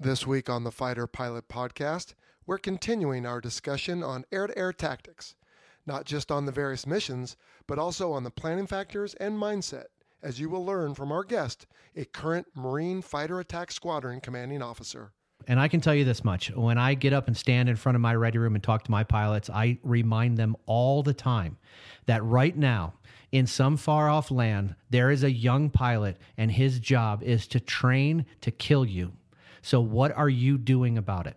This week on the Fighter Pilot Podcast, we're continuing our discussion on air to air tactics, not just on the various missions, but also on the planning factors and mindset, as you will learn from our guest, a current Marine Fighter Attack Squadron commanding officer. And I can tell you this much when I get up and stand in front of my ready room and talk to my pilots, I remind them all the time that right now, in some far off land, there is a young pilot, and his job is to train to kill you. So, what are you doing about it?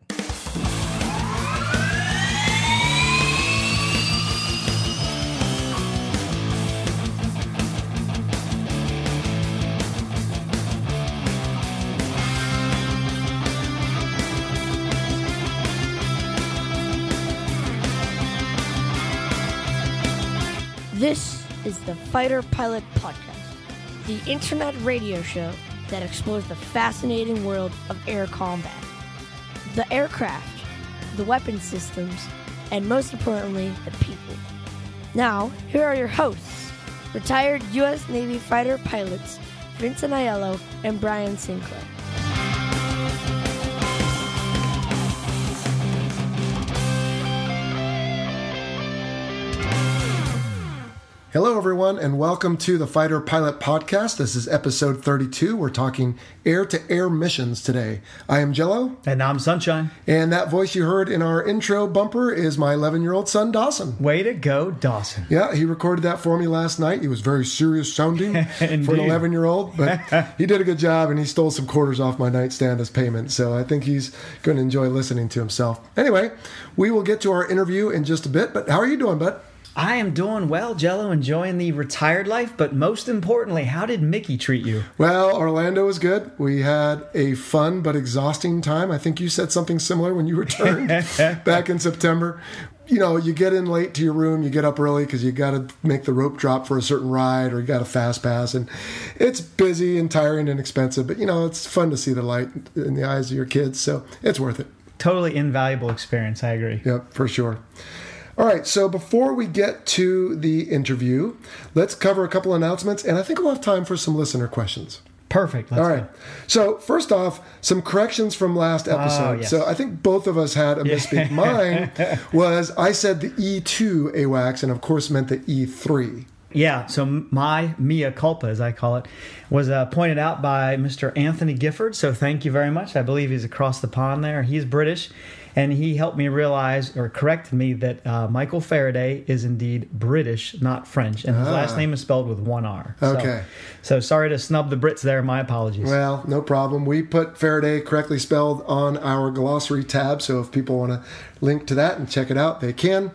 This is the Fighter Pilot Podcast, the internet radio show that explores the fascinating world of air combat. The aircraft, the weapon systems, and most importantly, the people. Now, here are your hosts, retired U.S. Navy fighter pilots Vincent Aiello and Brian Sinclair. Hello, everyone, and welcome to the Fighter Pilot Podcast. This is episode 32. We're talking air to air missions today. I am Jello, And I'm Sunshine. and that voice you heard in our intro bumper is my 11 year old son, Dawson. Way to go, Dawson. Yeah, he recorded that for me last night. He was very serious sounding for an 11 year old, but he did a good job and he stole some quarters off my nightstand as payment. So I think he's going to enjoy listening to himself. Anyway, we will get to our interview in just a bit, but how are you doing, bud? I am doing well, Jello, enjoying the retired life, but most importantly, how did Mickey treat you? Well, Orlando was good. We had a fun but exhausting time. I think you said something similar when you returned back in September. You know, you get in late to your room, you get up early because you got to make the rope drop for a certain ride or you got a fast pass. And it's busy and tiring and expensive, but you know, it's fun to see the light in the eyes of your kids. So it's worth it. Totally invaluable experience, I agree. Yep, for sure. All right, so before we get to the interview, let's cover a couple announcements, and I think we'll have time for some listener questions. Perfect. Let's All right. So first off, some corrections from last episode. Oh, yes. So I think both of us had a misspeak. Mine was I said the E2 AWACS, and of course meant the E E3. Yeah, so my mea culpa, as I call it, was uh, pointed out by Mr. Anthony Gifford. So thank you very much. I believe he's across the pond there. He's British, and he helped me realize or corrected me that uh, Michael Faraday is indeed British, not French, and his last name is spelled with one R. So- Okay. So, sorry to snub the Brits there. My apologies. Well, no problem. We put Faraday correctly spelled on our glossary tab, so if people want to link to that and check it out, they can.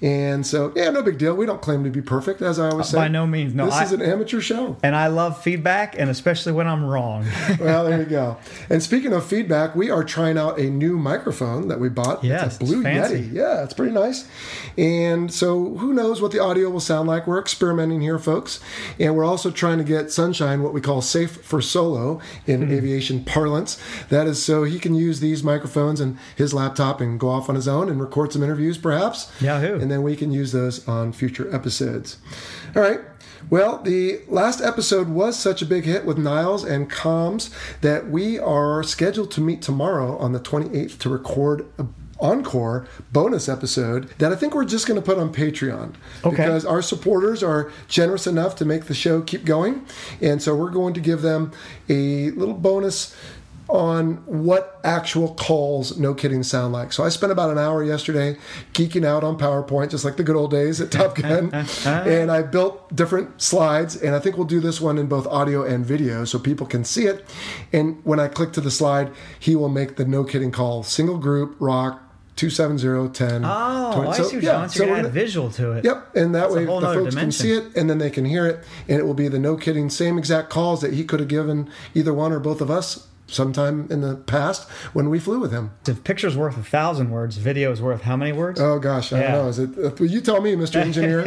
And so, yeah, no big deal. We don't claim to be perfect, as I always say. Uh, by no means, no. This I- is an amateur show. and I love feedback, and especially when I'm wrong. well, there you go. And speaking of feedback, we are trying out a new microphone that we bought. Yes, it's a Blue it's fancy. Yeti. Yeah, it's pretty nice. And so, who knows what the audio will sound like? We're experimenting here, folks. And we're also trying to get Sunshine what we call safe for solo in Hmm. aviation parlance. That is so he can use these microphones and his laptop and go off on his own and record some interviews, perhaps. Yahoo. And then we can use those on future episodes. All right. Well, the last episode was such a big hit with Niles and Combs that we are scheduled to meet tomorrow on the 28th to record a encore bonus episode that I think we're just going to put on Patreon Okay. because our supporters are generous enough to make the show keep going. And so we're going to give them a little bonus on what actual calls no kidding sound like. So I spent about an hour yesterday geeking out on PowerPoint, just like the good old days at Top Gun. and I built different slides, and I think we'll do this one in both audio and video so people can see it. And when I click to the slide, he will make the no kidding call single group rock 27010. Oh, 20. I So, see what yeah, you're doing. So so you're gonna gonna- add visual to it. Yep, and that That's way the folks can see it and then they can hear it, and it will be the no kidding same exact calls that he could have given either one or both of us sometime in the past when we flew with him. If picture's worth a thousand words, video is worth how many words? Oh gosh, I Yeah. don't know. Is it? uh, You tell me, Mr. Engineer.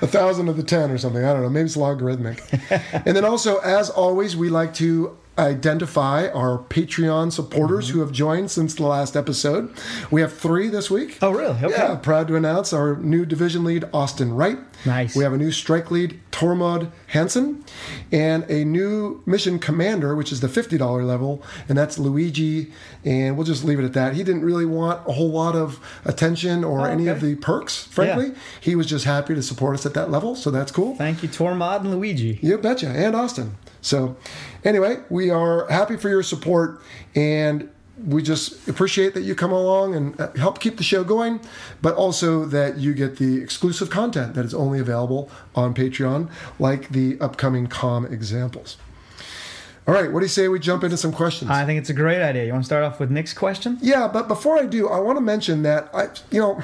a thousand of the ten or something. I don't know. Maybe it's logarithmic. and then also, as always, we like to identify our Patreon supporters Mm-hmm. who have joined since the last episode. We have three this week. Oh, really? Okay. Yeah, proud to announce our new division lead, Austin Wright. Nice. We have a new strike lead, Tormod Hansen, and a new mission commander, which is the $50 level, and that's Luigi. And we'll just leave it at that. He didn't really want a whole lot of attention or Oh, any of the perks, frankly. Yeah. He was just happy to support us at that level, so that's cool. Thank you, Tormod and Luigi. You betcha, and Austin. So, anyway, we are happy for your support, and we just appreciate that you come along and uh, help keep the show going, but also that you get the exclusive content that is only available on Patreon, like the upcoming com examples. All right, what do you say we jump into some questions? I think it's a great idea. You want to start off with Nick's question? Yeah, but before I do, I want to mention that I, you know,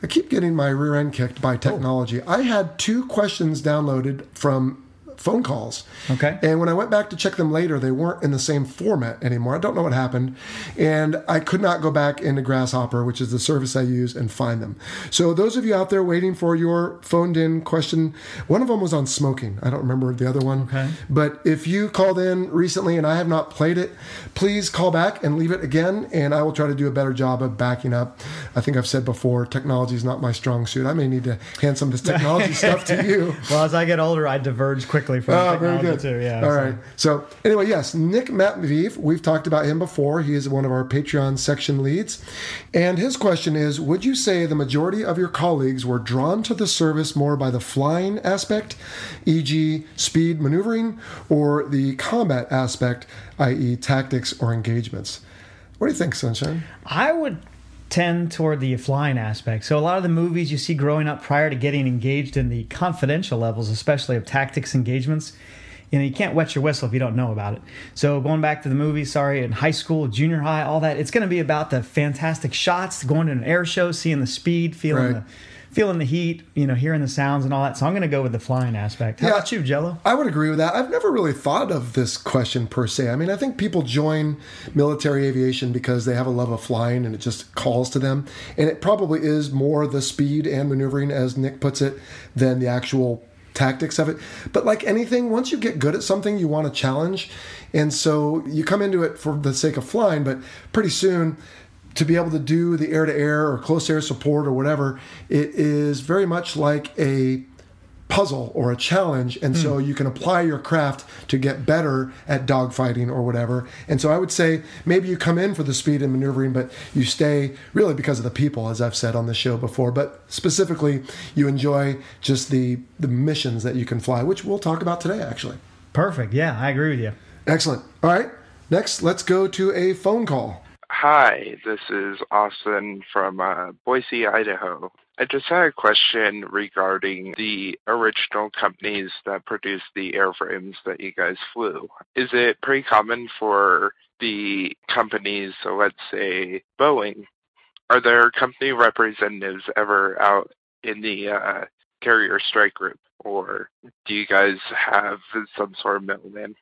I keep getting my rear end kicked by technology. I had two questions downloaded from phone calls. Okay. And when I went back to check them later, they weren't in the same format anymore. I don't know what happened. And I could not go back into Grasshopper, which is the service I use, and find them. So, those of you out there waiting for your phoned in question, one of them was on smoking. I don't remember the other one. Okay. But if you called in recently and I have not played it, please call back and leave it again, and I will try to do a better job of backing up. I think I've said before, technology is not my strong suit. I may need to hand some of this technology stuff to you. Well, as I get older, I diverge quickly from Oh, very good. too. Yeah. All so- right. So anyway, yes, Nick Matviv. We've talked about him before. He is one of our Patreon section leads, and his question is: Would you say the majority of your colleagues were drawn to the service more by the flying aspect, e.g., speed maneuvering, or the combat aspect, i.e., tactics or engagements? What do you think, Sunshine? I would tend toward the flying aspect. So a lot of the movies you see growing up prior to getting engaged in the confidential levels, especially of tactics engagements, you know, you can't wet your whistle if you don't know about it. So going back to the movies, sorry, in high school, junior high, all that, it's going to be about the fantastic shots, going to an air show, seeing the speed, feeling Right. the feeling the heat, you know, hearing the sounds and all that. So I'm going to go with the flying aspect. How Yeah. about you, Jello? I would agree with that. I've never really thought of this question per se. I mean, I think people join military aviation because they have a love of flying and it just calls to them. And it probably is more the speed and maneuvering, as Nick puts it, than the actual tactics of it. But like anything, once you get good at something, you want a challenge. And so you come into it for the sake of flying, but pretty soon, to be able to do the air to air or close air support or whatever, it is very much like a puzzle or a challenge. And so hmm. you can apply your craft to get better at dogfighting or whatever. And so i would say maybe you come in for the speed and maneuvering but you stay really because of the people as i've said on the show before. But specifically you enjoy just the the missions that you can fly which we'll talk about today actually. Perfect. Yeah, I agree with you. excellent. All right. Next let's go to a phone call Hi, this is Austin from uh, Boise, Idaho. I just had a question regarding the original companies that produced the airframes that you guys flew. Is it pretty common for the companies, so let's say Boeing, are there company representatives ever out in the uh, carrier strike group, or do you guys have some sort of middleman?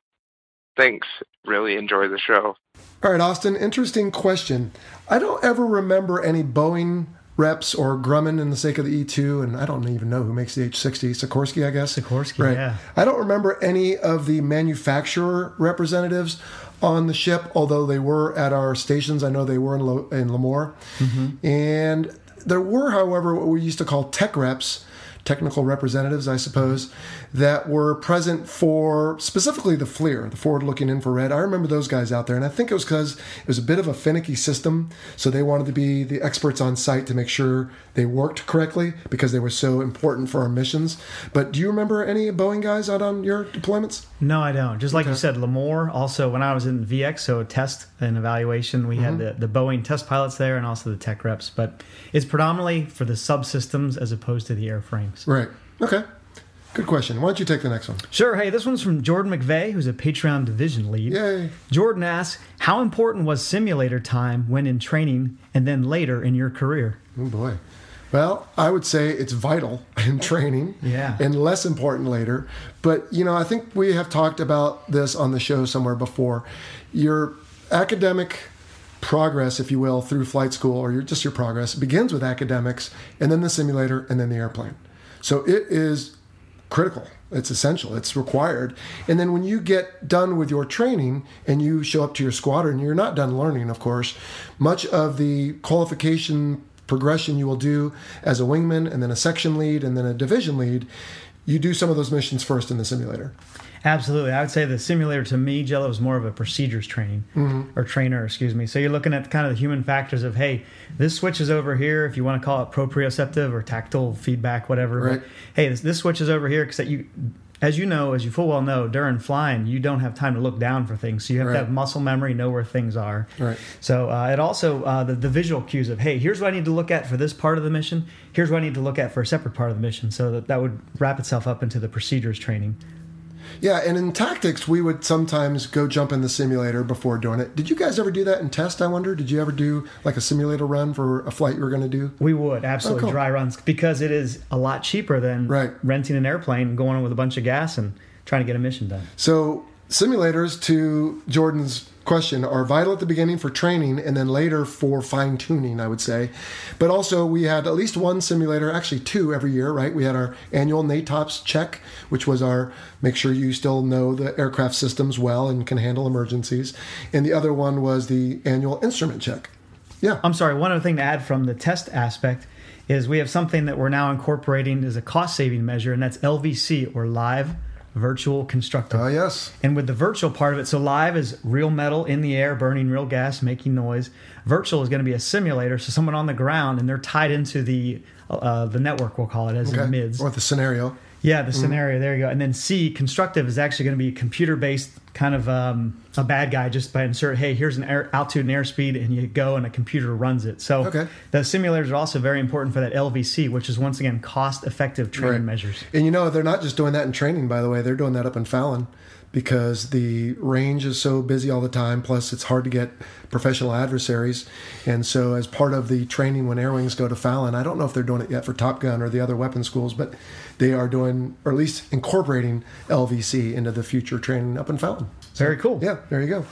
Thanks. Really enjoy the show. All right, Austin, interesting question. I don't ever remember any Boeing reps or Grumman in the sake of the E2, and I don't even know who makes the H60. Sikorsky, I guess. Sikorsky, right. yeah. I don't remember any of the manufacturer representatives on the ship, although they were at our stations. I know they were in, Lo- in Lemoore. Mm-hmm. And there were, however, what we used to call tech reps, technical representatives, I suppose, that were present for specifically the FLIR, the forward looking infrared. I remember those guys out there, and I think it was because it was a bit of a finicky system. So they wanted to be the experts on site to make sure they worked correctly because they were so important for our missions. But do you remember any Boeing guys out on your deployments? No, I don't. Just like you said, Lemoore. Also, when I was in VX, so test and evaluation, we had mm-hmm. the, the Boeing test pilots there and also the tech reps. But it's predominantly for the subsystems as opposed to the airframes. Right. Okay. Good question. Why don't you take the next one? Sure. Hey, this one's from Jordan McVeigh, who's a Patreon division lead. Yay. Jordan asks, "How important was simulator time when in training, and then later in your career?" Oh boy. Well, I would say it's vital in training Yeah. and less important later. But, you know, I think we have talked about this on the show somewhere before. Your academic progress, if you will, through flight school or your, just your progress begins with academics and then the simulator and then the airplane. So it is critical. It's essential. It's required. And then when you get done with your training and you show up to your squadron, you're not done learning, of course. Much of the qualification progression you will do as a wingman and then a section lead and then a division lead, you do some of those missions first in the simulator. Absolutely. I would say the simulator to me, Jello, is more of a procedures training mm-hmm. or trainer, excuse me. So you're looking at kind of the human factors of, hey, this switch is over here, if you want to call it proprioceptive or tactile feedback, whatever. Right. But, hey, this, this switch is over here because that you, as you know, as you full well know, during flying, you don't have time to look down for things. So you have Right. to have muscle memory, know where things are. Right. So uh, it also uh, the, the visual cues of hey, here's what I need to look at for this part of the mission. Here's what I need to look at for a separate part of the mission. So that that would wrap itself up into the procedures training. Yeah, and in tactics, we would sometimes go jump in the simulator before doing it. Did you guys ever do that in test? I wonder. Did you ever do like a simulator run for a flight you were going to do? We would absolutely Oh, cool. dry runs because it is a lot cheaper than Right. renting an airplane and going on with a bunch of gas and trying to get a mission done. So simulators, to Jordan's question, are vital at the beginning for training and then later for fine tuning, I would say. But also, we had at least one simulator, actually two every year, right? We had our annual NATOPS check, which was our make sure you still know the aircraft systems well and can handle emergencies. And the other one was the annual instrument check. Yeah. I'm sorry. One other thing to add from the test aspect is we have something that we're now incorporating as a cost saving measure, and that's LVC or live virtual constructive. Oh, ah, yes. And with the virtual part of it, so live is real metal in the air, burning real gas, making noise. Virtual is going to be a simulator, so someone on the ground, and they're tied into the uh, uh the network, we'll call it, as in mids. Or the scenario. Yeah, the mm-hmm. scenario. There you go. And then C, constructive is actually going to be computer based, kind of um, a bad guy. Just by insert, hey, here's an air, altitude and airspeed, and you go, and a computer runs it. So Okay. the simulators are also very important for that LVC, which is once again cost effective training Right. measures. And you know, they're not just doing that in training, by the way. They're doing that up in Fallon because the range is so busy all the time. Plus, it's hard to get professional adversaries. And so, as part of the training when air wings go to Fallon, I don't know if they're doing it yet for Top Gun or the other weapon schools, but they are doing, or at least incorporating LVC into the future training up in Fallon. Very cool. Yeah, there you go.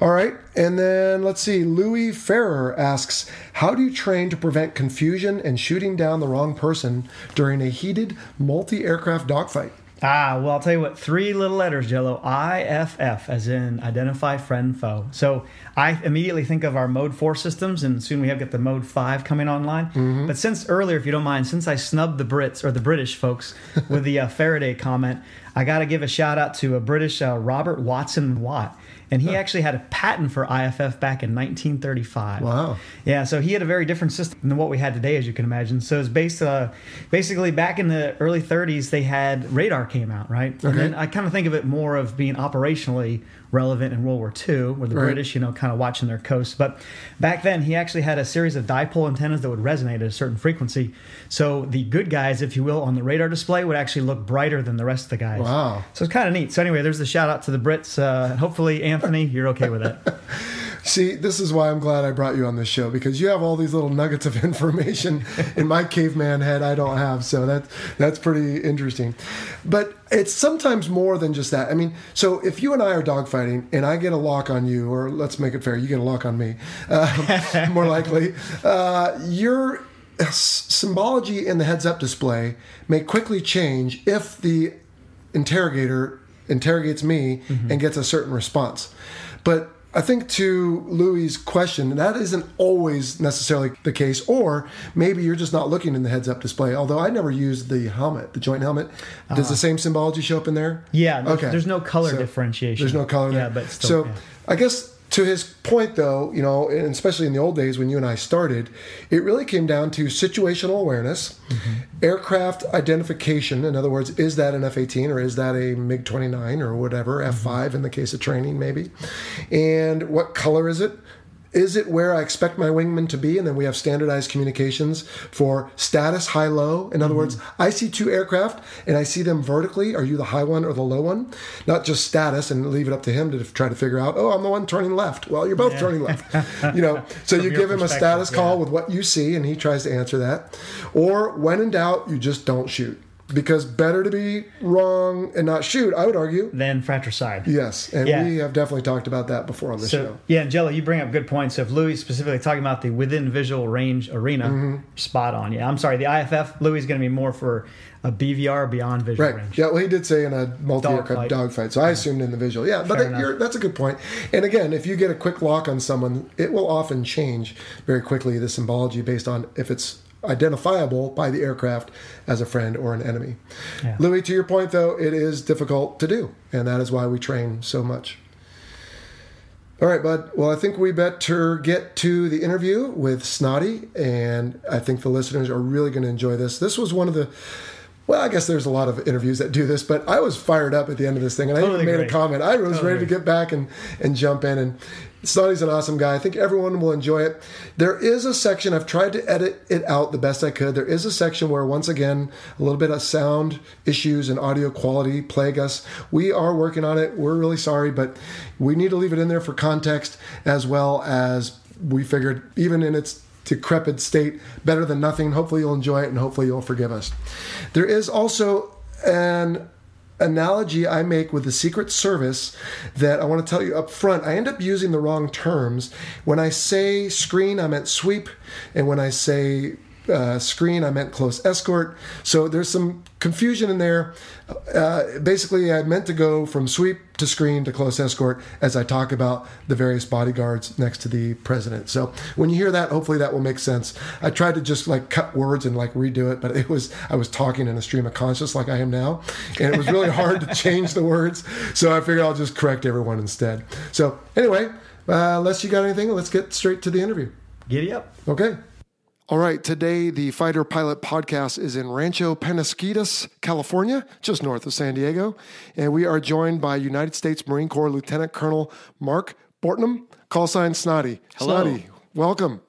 All right, and then let's see. Louis Ferrer asks, "How do you train to prevent confusion and shooting down the wrong person during a heated multi-aircraft dogfight?" Ah, well, I'll tell you what. Three little letters, Jello. IFF, as in identify friend foe. So I immediately think of our Mode Four systems, and soon we have got the Mode Five coming online. But since earlier, if you don't mind, since I snubbed the Brits or the British folks with the uh, Faraday comment, I got to give a shout out to a British uh, Robert Watson Watt. And he actually had a patent for IFF back in 1935. Wow. Yeah, so he had a very different system than what we had today, as you can imagine. So it's based, uh, basically, back in the early 30s, they had radar came out, right? And Okay. then I kind of think of it more of being operationally relevant in World War II, with the Right. British, you know, kind of watching their coast. But back then, he actually had a series of dipole antennas that would resonate at a certain frequency. So the good guys, if you will, on the radar display would actually look brighter than the rest of the guys. Wow. So it's kind of neat. So anyway, there's the shout out to the Brits. Uh, hopefully, Anthony, you're okay with it. See, this is why I'm glad I brought you on this show because you have all these little nuggets of information in my caveman head I don't have. So that that's pretty interesting. But it's sometimes more than just that. I mean, so if you and I are dogfighting and I get a lock on you, or let's make it fair, you get a lock on me, uh, more likely, uh, your symbology in the heads up display may quickly change if the interrogator interrogates me mm-hmm. and gets a certain response. But I think to Louis' question, that isn't always necessarily the case, or maybe you're just not looking in the heads up display. Although I never used the helmet, the joint helmet. Does the ah. same symbology show up in there? Yeah, Okay. there's no color So, differentiation. There's no color Yeah, there. but still, so yeah. I guess to his point, though, you know, and especially in the old days when you and I started, it really came down to situational awareness, Mm-hmm. aircraft identification. In other words, is that an F 18 or is that a MiG 29 or whatever, F Mm-hmm. 5 in the case of training, maybe? And what color is it? Is it where I expect my wingman to be? And then we have standardized communications for status, high, low. In other words, I see two aircraft and I see them vertically. Are you the high one or the low one? Not just status and leave it up to him to try to figure out, oh, I'm the one turning left. Well, you're both turning left. You know, so you give him a status call with what you see and he tries to answer that. Or when in doubt, you just don't shoot. Because better to be wrong and not shoot, I would argue. than fratricide. Yes, and Yeah. we have definitely talked about that before on the So show. yeah, and Jello, you bring up good points. So if Louis specifically talking about the within visual range arena, Mm-hmm. spot on. Yeah, I'm sorry. The IFF Louis is going to be more for a BVR beyond visual Right. range. Yeah. Well, he did say in a multi-aircraft Dogfight. dogfight, so I assumed in the visual. Yeah, but that, that's a good point. And again, if you get a quick lock on someone, it will often change very quickly the symbology based on if it's identifiable by the aircraft as a friend or an enemy. Yeah. Louis, to your point though, it is difficult to do, and that is why we train so much. All right, bud. Well, I think we better get to the interview with Snotty, and I think the listeners are really going to enjoy this. This was one of the, well, I guess there's a lot of interviews that do this, but I was fired up at the end of this thing, and I even made agree. a comment. I was Totally ready to get back and and jump in, and Snotty's an awesome guy. I think everyone will enjoy it. There is a section I've tried to edit it out the best I could. There is a section where once again a little bit of sound issues and audio quality plague us. We are working on it. We're really sorry, but we need to leave it in there for context as well as we figured even in its decrepit state better than nothing. Hopefully you'll enjoy it and hopefully you'll forgive us. There is also an analogy I make with the Secret Service that I want to tell you up front. I end up using the wrong terms. When I say screen, I meant sweep, and when I say uh, screen, I meant close escort. So there's some confusion in there. Uh, basically, I meant to go from sweep to screen to close escort as I talk about the various bodyguards next to the president. So when you hear that, hopefully that will make sense. I tried to just like cut words and like redo it, but it was I was talking in a stream of conscious like I am now, and it was really hard to change the words. So I figured I'll just correct everyone instead. So anyway, uh, unless you got anything, let's get straight to the interview. Giddy up. Okay. All right, today the Fighter Pilot podcast is in Rancho Penasquitos, California, just north of San Diego. And we are joined by United States Marine Corps Lieutenant Colonel Mark Bortnam, call sign Snotty. Hello. Snotty, welcome.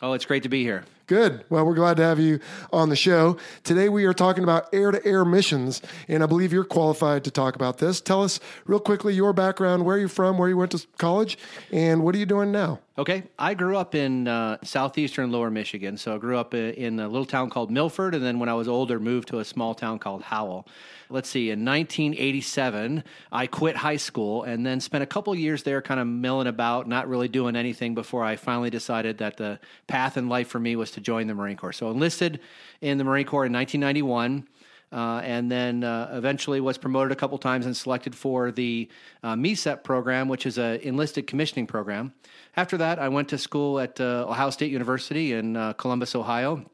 Oh, it's great to be here. Good. Well, we're glad to have you on the show. Today we are talking about air to air missions, and I believe you're qualified to talk about this. Tell us real quickly your background, where you're from, where you went to college, and what are you doing now? Okay, I grew up in uh, southeastern Lower Michigan. So I grew up in a little town called Milford, and then when I was older, moved to a small town called Howell. Let's see, in 1987, I quit high school and then spent a couple years there kind of milling about, not really doing anything before I finally decided that the path in life for me was to join the Marine Corps. So enlisted in the Marine Corps in 1991. Uh, and then uh, eventually was promoted a couple times and selected for the uh, MECEP program, which is an enlisted commissioning program. After that, I went to school at uh, Ohio State University in uh, Columbus, Ohio.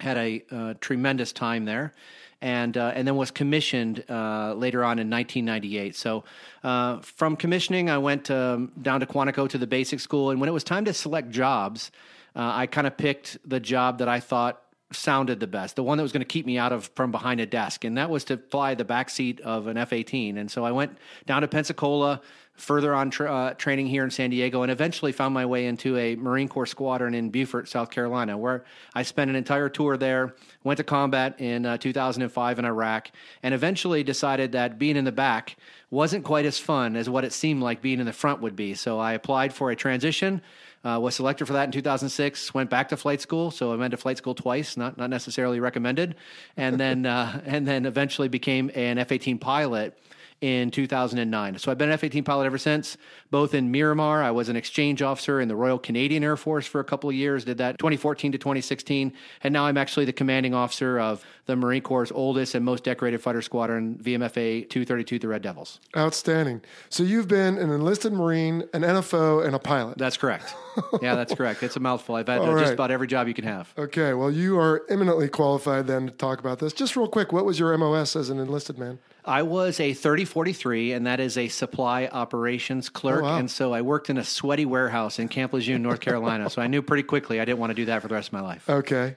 Had a uh, tremendous time there, and uh, and then was commissioned uh, later on in 1998. So uh, from commissioning, I went um, down to Quantico to the basic school, and when it was time to select jobs, I kind of picked the job that I thought sounded the best, the one that was going to keep me out of from behind a desk, and that was to fly the back seat of an F-18. And so I went down to Pensacola, further on tra- uh, training here in San Diego, and eventually found my way into a Marine Corps squadron in Beaufort, South Carolina, where I spent an entire tour there. Went to combat in uh, 2005 in Iraq, and eventually decided that being in the back wasn't quite as fun as what it seemed like being in the front would be. So I applied for a transition. Uh, was selected for that in 2006. Went back to flight school, so I went to flight school twice. Not not necessarily recommended, and then uh, and then eventually became an F-18 pilot in 2009. So I've been an F-18 pilot ever since. Both in Miramar, I was an exchange officer in the Royal Canadian Air Force for a couple of years. Did that 2014 to 2016, and now I'm actually the commanding officer of the Marine Corps' oldest and most decorated fighter squadron, VMFA 232, the Red Devils. Outstanding. So you've been an enlisted Marine, an NFO, and a pilot. That's correct. yeah, that's correct. It's a mouthful. I've had uh, All just about every job you can have. Okay, well, you are eminently qualified then to talk about this. Just real quick, what was your MOS as an enlisted man? I was a 3043, and that is a supply operations oh, clerk. Oh, wow. And so I worked in a sweaty warehouse in Camp Lejeune, North Carolina. so I knew pretty quickly I didn't want to do that for the rest of my life. Okay.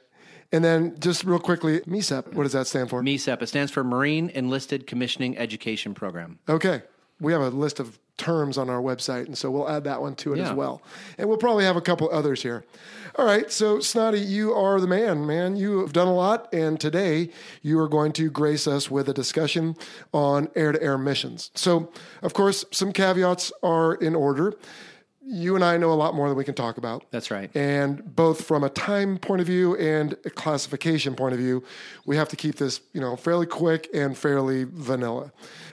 And then just real quickly, MECEP, what does that stand for? MECEP, it stands for Marine Enlisted Commissioning Education Program. Okay. We have a list of terms on our website. And so we'll add that one to it Yeah. as well. And we'll probably have a couple others here. All right. So, Snotty, you are the man, man. You have done a lot. And today you are going to grace us with a discussion on air to air missions. So, of course, some caveats are in order. You and I know a lot more than we can talk about. That's right. And both from a time point of view and a classification point of view, we have to keep this, you know, fairly quick and fairly vanilla.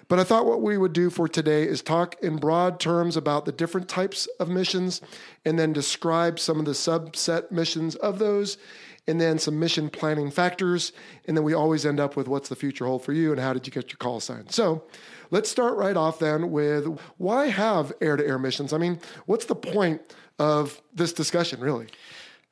But I thought what we would do for today is talk in broad terms about the different types of missions and then describe some of the subset missions of those and then some mission planning factors. And then we always end up with what's the future hold for you and how did you get your call sign. So let's start right off then with why have air to air missions? I mean, what's the point of this discussion, really?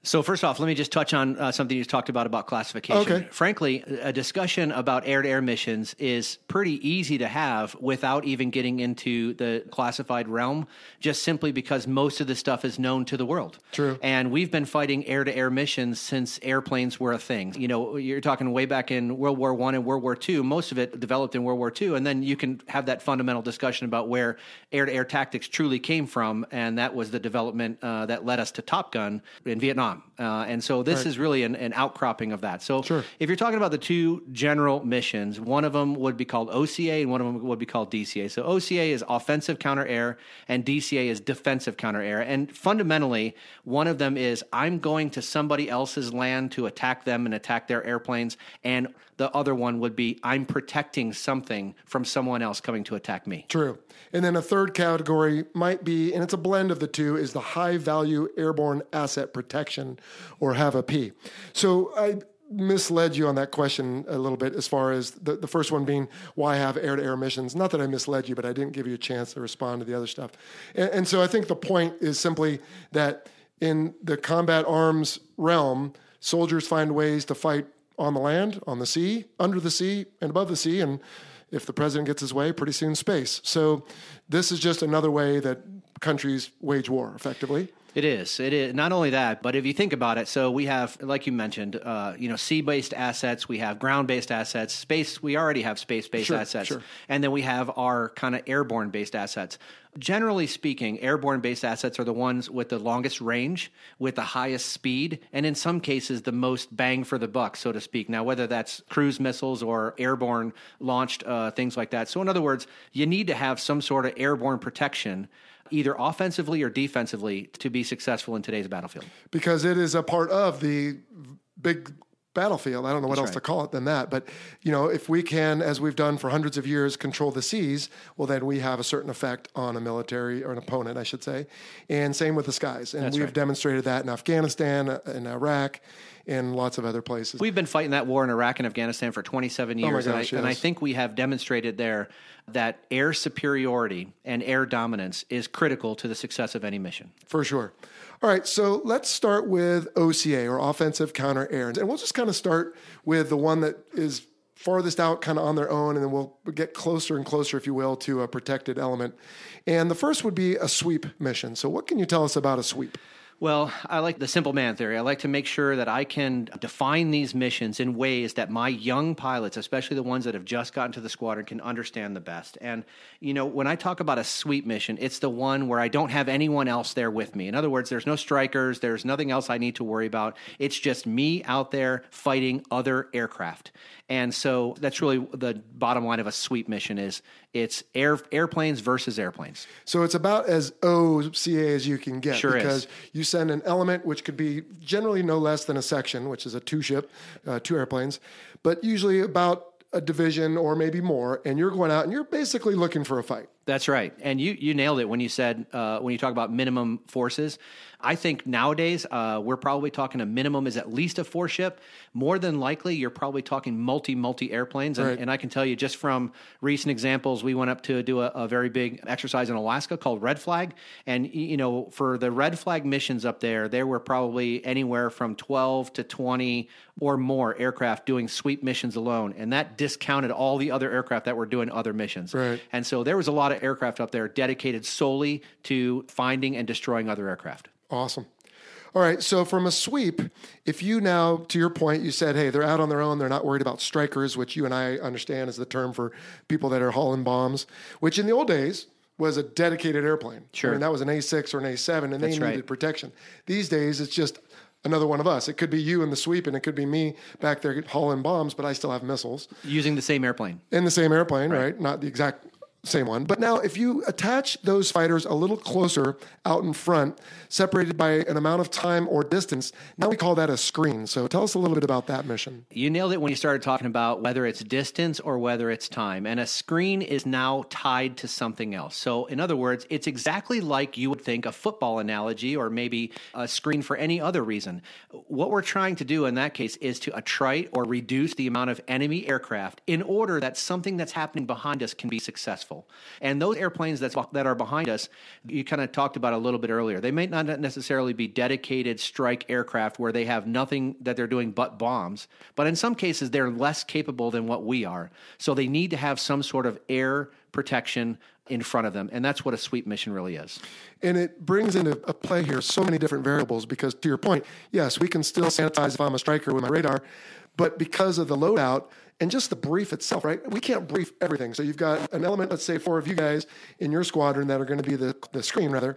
So first off, let me just touch on uh, something you talked about about classification. Okay. Frankly, a discussion about air-to-air missions is pretty easy to have without even getting into the classified realm, just simply because most of the stuff is known to the world. True. And we've been fighting air-to-air missions since airplanes were a thing. You know, you're talking way back in World War One and World War Two. Most of it developed in World War Two, and then you can have that fundamental discussion about where air-to-air tactics truly came from, and that was the development uh, that led us to Top Gun in Vietnam. Uh, and so this is really an, an outcropping of that. So Sure. if you're talking about the two general missions, one of them would be called OCA and one of them would be called DCA. So OCA is offensive counter air and DCA is defensive counter air. And fundamentally, one of them is I'm going to somebody else's land to attack them and attack their airplanes. And the other one would be I'm protecting something from someone else coming to attack me. True. And then a third category might be, and it's a blend of the two, is the high value airborne asset protection or have a P. So I misled you on that question a little bit as far as the, the first one being why have air to air missions. Not that I misled you, but I didn't give you a chance to respond to the other stuff. And, and so I think the point is simply that in the combat arms realm, soldiers find ways to fight on the land, on the sea, under the sea, and above the sea. And if the president gets his way, pretty soon space. So this is just another way that countries wage war effectively. It is. It is not only that, but if you think about it, so we have, like you mentioned, uh, you know, sea-based assets. We have ground-based assets. Space. We already have space-based Sure, assets, sure. and then we have our kind of airborne-based assets. Generally speaking, airborne-based assets are the ones with the longest range, with the highest speed, and in some cases, the most bang for the buck, so to speak. Now, whether that's cruise missiles or airborne launched uh, things like that. So, in other words, you need to have some sort of airborne protection either offensively or defensively to be successful in today's battlefield. because it is a part of the big battlefield. I don't know what else right. to call it than that. But, you know, if we can, as we've done for hundreds of years, control the seas, well, then we have a certain effect on a military or an opponent, I should say. And same with the skies. And That's we've right. demonstrated that in Afghanistan, uh, in Iraq, and lots of other places. We've been fighting that war in Iraq and Afghanistan for 27 years, Oh gosh, and, I, and I think we have demonstrated there that air superiority and air dominance is critical to the success of any mission. For sure. All right, so let's start with OCA or offensive counter air. And we'll just kind of start with the one that is farthest out kind of on their own, and then we'll get closer and closer, if you will, to a protected element. And the first would be a sweep mission. So, what can you tell us about a sweep? Well, I like the simple man theory. I like to make sure that I can define these missions in ways that my young pilots, especially the ones that have just gotten to the squadron, can understand the best. And, you know, when I talk about a sweep mission, it's the one where I don't have anyone else there with me. In other words, there's no strikers, there's nothing else I need to worry about. It's just me out there fighting other aircraft. And so that's really the bottom line of a sweep mission is it's air airplanes versus airplanes. So, it's about as OCA as you can get Sure is. because you send an element, which could be generally no less than a section, which is a two ship, uh, two airplanes, but usually about a division or maybe more, and you're going out and you're basically looking for a fight. That's right, and you you nailed it when you said uh, when you talk about minimum forces. I think nowadays uh, we're probably talking a minimum is at least a four ship. More than likely, you're probably talking multi multi airplanes, and, Right. and I can tell you just from recent examples, we went up to do a, a very big exercise in Alaska called Red Flag, and you know for the Red Flag missions up there, there were probably anywhere from twelve to twenty or more aircraft doing sweep missions alone, and that discounted all the other aircraft that were doing other missions. Right. And so there was a lot of aircraft up there dedicated solely to finding and destroying other aircraft. Awesome. All right. So from a sweep, if you now, to your point, you said, hey, they're out on their own. They're not worried about strikers, which you and I understand is the term for people that are hauling bombs, which in the old days, was a dedicated airplane. Sure. I mean, that was an A6 or an A7, and they needed right. protection. These days, it's just another one of us. It could be you in the sweep, and it could be me back there hauling bombs, but I still have missiles Using the same airplane. in the same airplane, right? Not the exact same one. But now, if you attach those fighters a little closer out in front, separated by an amount of time or distance, now we call that a screen. So tell us a little bit about that mission. You nailed it when you started talking about whether it's distance or whether it's time. And a screen is now tied to something else. So, in other words, it's exactly like you would think a football analogy or maybe a screen for any other reason. What we're trying to do in that case is to attrite or reduce the amount of enemy aircraft in order that something that's happening behind us can be successful. And those airplanes that's, that are behind us, you kind of talked about a little bit earlier, they may not necessarily be dedicated strike aircraft where they have nothing that they're doing but bombs. But in some cases, they're less capable than what we are. So they need to have some sort of air protection in front of them. And that's what a sweep mission really is. And it brings into a play here so many different variables because, to your point, yes, we can still sanitize if I'm a striker with my radar, but because of the loadout and just the brief itself, right? We can't brief everything. So you've got an element, let's say four of you guys in your squadron that are going to be the, the screen, rather.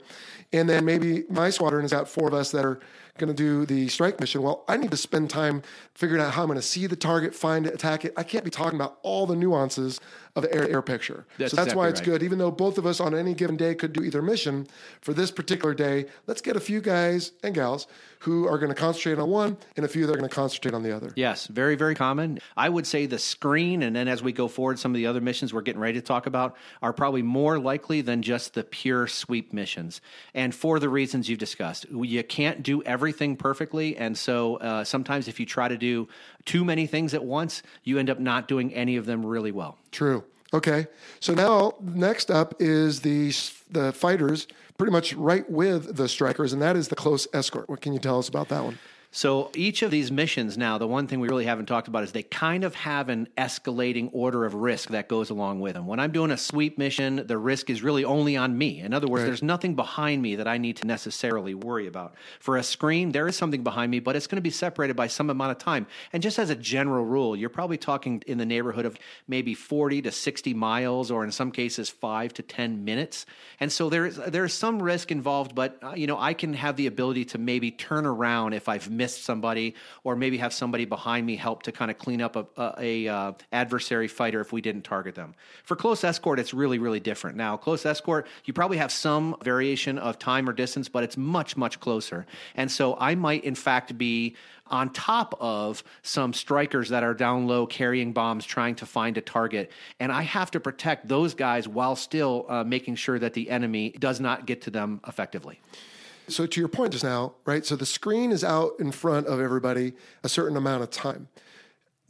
And then maybe my squadron has got four of us that are going to do the strike mission. Well, I need to spend time figuring out how I'm going to see the target, find it, attack it. I can't be talking about all the nuances of the air air picture. That's so that's why it's right. good. Even though both of us on any given day could do either mission, for this particular day, let's get a few guys and gals who are going to concentrate on one and a few that are going to concentrate on the other. Yes, very, very common. I would say the screen, and then as we go forward, some of the other missions we're getting ready to talk about are probably more likely than just the pure sweep missions. And for the reasons you've discussed, you can't do everything perfectly. And so uh, sometimes if you try to do too many things at once, you end up not doing any of them really well. True. Okay. So now next up is the the fighters pretty much right with the strikers, and that is the close escort. What can you tell us about that one? So each of these missions now, the one thing we really haven't talked about is they kind of have an escalating order of risk that goes along with them. When I'm doing a sweep mission, the risk is really only on me. In other words, there's nothing behind me that I need to necessarily worry about. For a screen, there is something behind me, but it's going to be separated by some amount of time. And just as a general rule, you're probably talking in the neighborhood of maybe 40 to 60 miles, or in some cases, five to 10 minutes. And so there is there is some risk involved, but uh, you know I can have the ability to maybe turn around if I've missed somebody, or maybe have somebody behind me help to kind of clean up a, a, a uh, adversary fighter if we didn't target them. For close escort, it's really really different. Now, close escort, you probably have some variation of time or distance, but it's much much closer. And so I might in fact be on top of some strikers that are down low carrying bombs trying to find a target. And I have to protect those guys while still uh, making sure that the enemy does not get to them effectively. So to your point just now, right? So the screen is out in front of everybody a certain amount of time.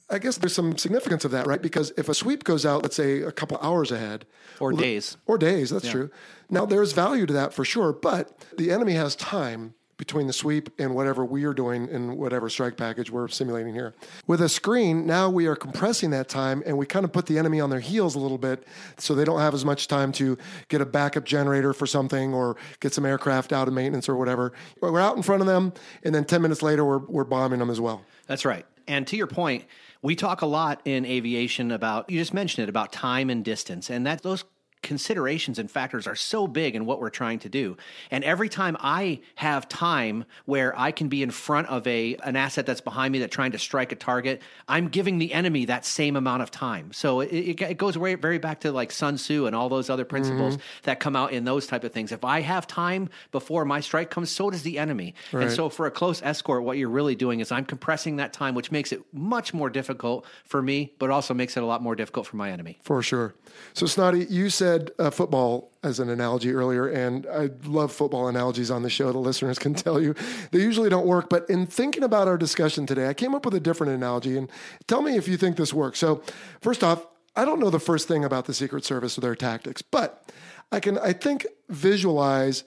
I guess there's some significance of that, right? Because if a sweep goes out, let's say a couple hours ahead, Or well, days. or days, that's true. Now there's value to that for sure, but the enemy has time between the sweep and whatever we are doing in whatever strike package we're simulating here. With a screen, now we are compressing that time and we kind of put the enemy on their heels a little bit so they don't have as much time to get a backup generator for something or get some aircraft out of maintenance or whatever. We're out in front of them and then 10 minutes later we're, we're bombing them as well. That's right. And to your point, we talk a lot in aviation about you just mentioned it about time and distance, and that those considerations and factors are so big in what we're trying to do. And every time I have time where I can be in front of a an asset that's behind me that's trying to strike a target, I'm giving the enemy that same amount of time. So it, it, it goes very, very back to like Sun Tzu and all those other principles mm-hmm. that come out in those type of things. If I have time before my strike comes, so does the enemy. And so for a close escort, what you're really doing is I'm compressing that time, which makes it much more difficult for me, but also makes it a lot more difficult for my enemy. For sure. So, Snotty, you said uh, football as an analogy earlier, and I love football analogies on the show. The listeners can tell you they usually don't work. But in thinking about our discussion today, I came up with a different analogy, and tell me if you think this works. So, first off, I don't know the first thing about the Secret Service or their tactics, but I can, I think, visualize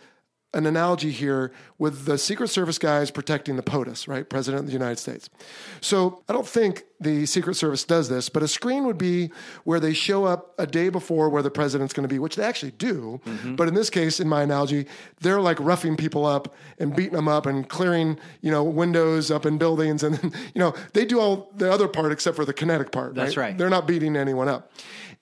an analogy here with the Secret Service guys protecting the POTUS, right? President of the United States. So I don't think the Secret Service does this, but a screen would be where they show up a day before where the president's going to be, which they actually do. Mm-hmm. But in this case, in my analogy, they're like roughing people up and beating them up and clearing, you know, windows up in buildings. And, you know, they do all the other part except for the kinetic part. That's right. They're not beating anyone up.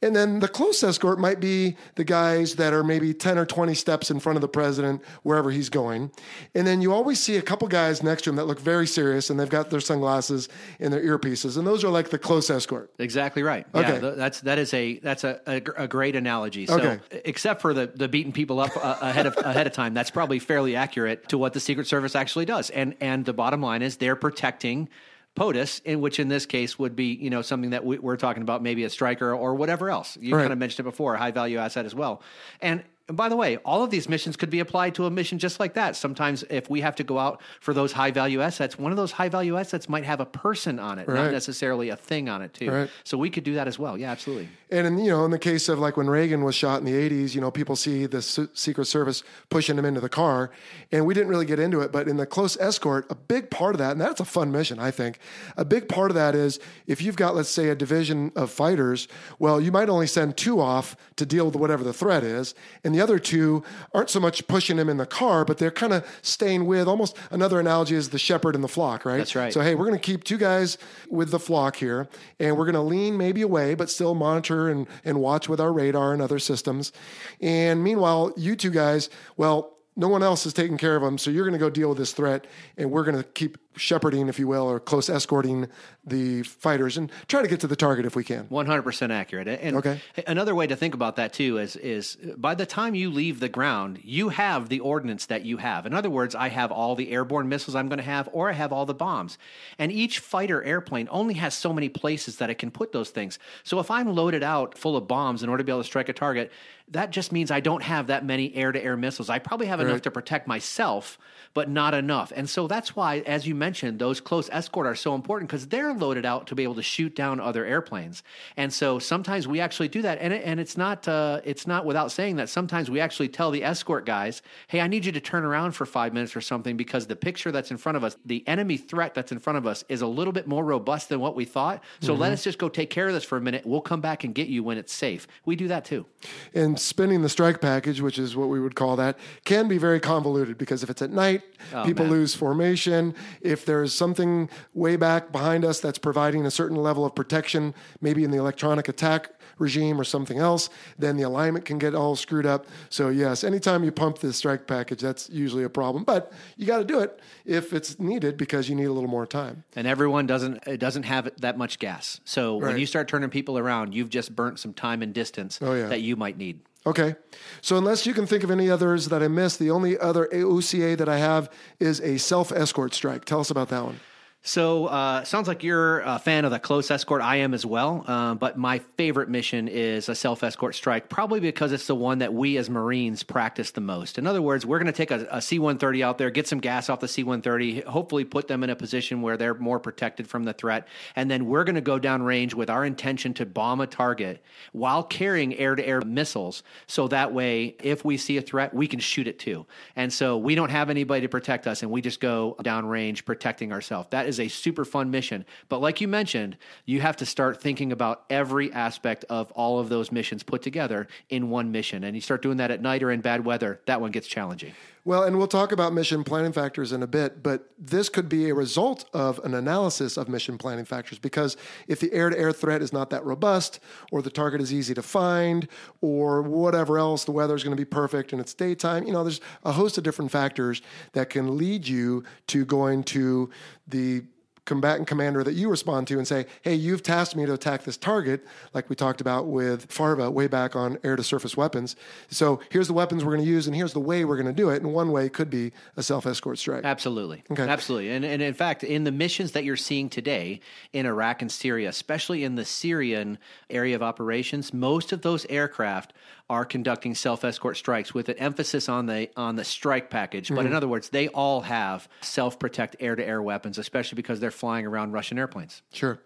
And then the close escort might be the guys that are maybe 10 or 20 steps in front of the president wherever he's going. And then you always see a couple guys next to him that look very serious and they've got their sunglasses and their earpieces. And those are like the close escort. Exactly right. Okay. Yeah, that's that is a that's a, a, a great analogy. So, Okay. except for the the beating people up uh, ahead of ahead of time, that's probably fairly accurate to what the Secret Service actually does. And and the bottom line is they're protecting POTUS, in which in this case would be you know something that we, we're talking about, maybe a striker or whatever else. You Right. kind of mentioned it before, a high value asset as well. And by the way, all of these missions could be applied to a mission just like that. Sometimes, if we have to go out for those high value assets, one of those high value assets might have a person on it, Right. not necessarily a thing on it, too. Right. So we could do that as well. Yeah, absolutely. And in, you know, in the case of like when Reagan was shot in the '80s, you know, people see the S- Secret Service pushing him into the car, and we didn't really get into it. But in the close escort, a big part of that, and that's a fun mission, I think. A big part of that is if you've got, let's say, a division of fighters, well, you might only send two off to deal with whatever the threat is, and the other two aren't so much pushing him in the car, but they're kind of staying with. Almost another analogy is the shepherd and the flock, right? That's right. So hey, we're going to keep two guys with the flock here, and we're going to lean maybe away, but still monitor and, and watch with our radar and other systems. And meanwhile, you two guys, well, no one else is taking care of them, so you're going to go deal with this threat, and we're going to keep shepherding, if you will, or close escorting the fighters and try to get to the target if we can. One hundred percent accurate. And Okay. another way to think about that too is is by the time you leave the ground, you have the ordnance that you have. In other words, I have all the airborne missiles I'm going to have, or I have all the bombs. And each fighter airplane only has so many places that it can put those things. So if I'm loaded out full of bombs in order to be able to strike a target, that just means I don't have that many air to air missiles. I probably have enough to protect myself, but not enough. And so that's why, as you mentioned, those close escort are so important because they're loaded out to be able to shoot down other airplanes. And so sometimes we actually do that, and it, and it's not uh, it's not without saying that sometimes we actually tell the escort guys, "Hey, I need you to turn around for five minutes or something because the picture that's in front of us, the enemy threat that's in front of us, is a little bit more robust than what we thought. So let us just go take care of this for a minute. We'll come back and get you when it's safe. We do that too. And spinning the strike package, which is what we would call that, can be very convoluted because if it's at night, Oh, people man. lose formation. If there's something way back behind us that's providing a certain level of protection, maybe in the electronic attack regime or something else, then the alignment can get all screwed up. So, yes, anytime you pump the strike package, that's usually a problem. But you got to do it if it's needed because you need a little more time. and everyone doesn't it doesn't have that much gas. So when you start turning people around, you've just burnt some time and distance Oh, yeah. that you might need. Okay. So unless you can think of any others that I missed, the only other AOCA that I have is a self escort strike. Tell us about that one. So uh, sounds like you're a fan of the close escort. I am as well. Uh, but my favorite mission is a self escort strike, probably because it's the one that we as Marines practice the most. In other words, we're going to take a, a C 130 out there, get some gas off the C 130, hopefully put them in a position where they're more protected from the threat. And then we're going to go down range with our intention to bomb a target while carrying air to air missiles. So that way, if we see a threat, we can shoot it too. And so we don't have anybody to protect us, and we just go down range protecting ourselves. That is a super fun mission. But like you mentioned, you have to start thinking about every aspect of all of those missions put together in one mission. And you start doing that at night or in bad weather, that one gets challenging. Well, and we'll talk about mission planning factors in a bit, but this could be a result of an analysis of mission planning factors because if the air to air threat is not that robust, or the target is easy to find, or whatever else, the weather is going to be perfect and it's daytime, you know, there's a host of different factors that can lead you to going to the combatant commander that you respond to and say, hey, you've tasked me to attack this target, like we talked about with Farva way back on air to surface weapons. So here's the weapons we're going to use, and here's the way we're going to do it. And one way could be a self escort strike. Absolutely. Okay. Absolutely. And, and in fact, in the missions that you're seeing today in Iraq and Syria, especially in the Syrian area of operations, most of those aircraft are conducting self-escort strikes with an emphasis on the on the strike package. But in other words, they all have self-protect air-to-air weapons, especially because they're flying around Russian airplanes. Sure.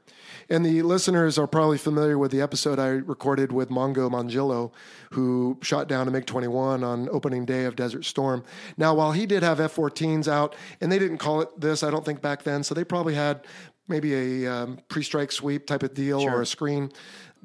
And the listeners are probably familiar with the episode I recorded with Mongo Mongillo, who shot down a MiG 21 on opening day of Desert Storm. Now, while he did have F 14s out, and they didn't call it this, I don't think back then, so they probably had maybe a um, pre-strike sweep type of deal or a screen.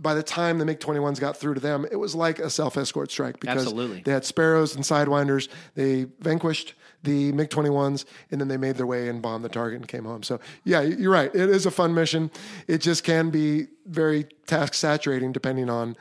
By the time the MiG 21s got through to them, it was like a self escort strike because Absolutely. they had Sparrows and Sidewinders. They vanquished the MiG 21s and then they made their way and bombed the target and came home. So, yeah, you're right. It is a fun mission. It just can be very task saturating depending on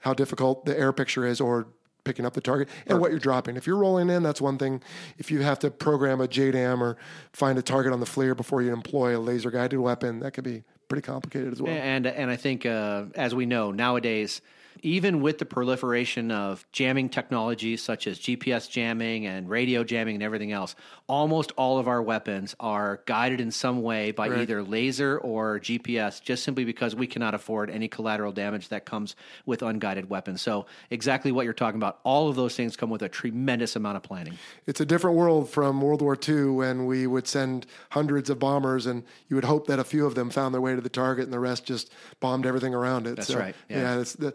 how difficult the air picture is or picking up the target and what you're dropping. If you're rolling in, that's one thing. If you have to program a JDAM or find a target on the FLIR before you employ a laser guided weapon, that could be pretty complicated as well. And and I think uh, as we know nowadays, even with the proliferation of jamming technologies such as GPS jamming and radio jamming and everything else, almost all of our weapons are guided in some way by either laser or GPS, just simply because we cannot afford any collateral damage that comes with unguided weapons. So exactly what you're talking about, all of those things come with a tremendous amount of planning. It's a different world from World War II when we would send hundreds of bombers and you would hope that a few of them found their way to the target and the rest just bombed everything around it. That's right, yeah. Yeah, it's, the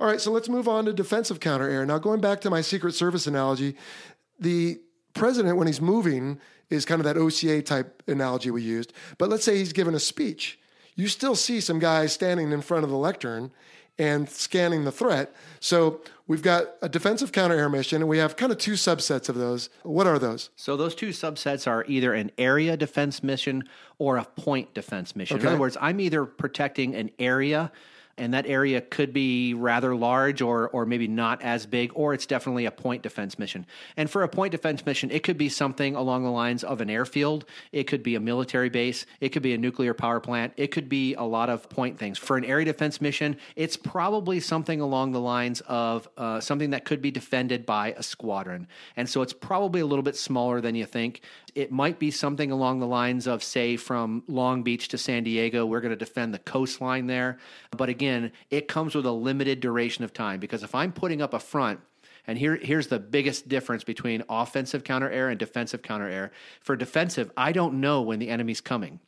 All right, so let's move on to defensive counter air. Now, going back to my Secret Service analogy, the president, when he's moving, is kind of that OCA type analogy we used. But let's say he's given a speech. You still see some guys standing in front of the lectern and scanning the threat. So we've got a defensive counter air mission, and we have kind of two subsets of those. What are those? So those two subsets are either an area defense mission or a point defense mission. In other words, I'm either protecting an area and that area could be rather large or or maybe not as big or it's definitely a point defense mission. And for a point defense mission, it could be something along the lines of an airfield, it could be a military base, it could be a nuclear power plant, it could be a lot of point things. For an area defense mission, it's probably something along the lines of uh, something that could be defended by a squadron. And so it's probably a little bit smaller than you think. It might be something along the lines of, say, from Long Beach to San Diego, we're going to defend the coastline there. But again, it comes with a limited duration of time because if I'm putting up a front, and here, here's the biggest difference between offensive counter air and defensive counter air. For defensive, I don't know when the enemy's coming.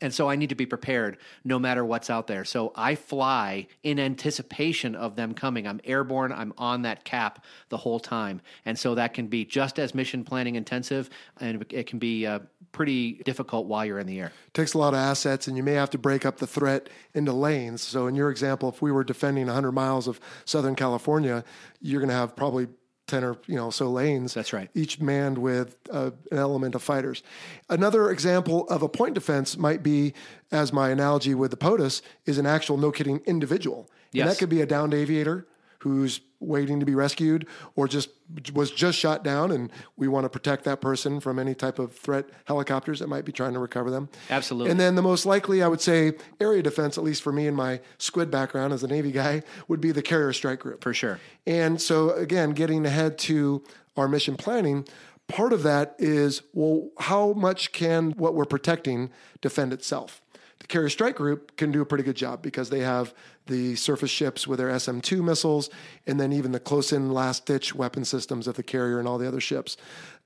And so I need to be prepared no matter what's out there. So I fly in anticipation of them coming. I'm airborne, I'm on that cap the whole time. And so that can be just as mission planning intensive and it can be uh, pretty difficult while you're in the air. takes a lot of assets and you may have to break up the threat into lanes. So in your example, if we were defending 100 miles of Southern California, you're going to have probably 10 or you know so lanes. That's right. Each manned with uh, an element of fighters. Another example of a point defense might be, as my analogy with the POTUS, is an actual no kidding individual. And Yes. that could be a downed aviator who's waiting to be rescued or just was just shot down and we want to protect that person from any type of threat helicopters that might be trying to recover them Absolutely. and then the most likely i would say area defense at least for me and my squid background as a navy guy would be the carrier strike group For sure. and so again getting ahead to our mission planning part of that is well how much can what we're protecting defend itself carrier strike group can do a pretty good job because they have the surface ships with their SM2 missiles and then even the close in last ditch weapon systems of the carrier and all the other ships.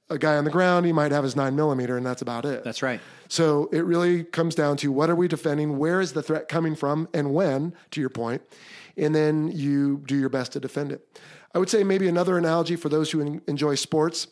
A guy on the ground, he might have his nine millimeter and that's about it. That's right. So it really comes down to what are we defending? Where is the threat coming from and when, to your? And then you do your best to defend it. I would say maybe another analogy for those who enjoy sports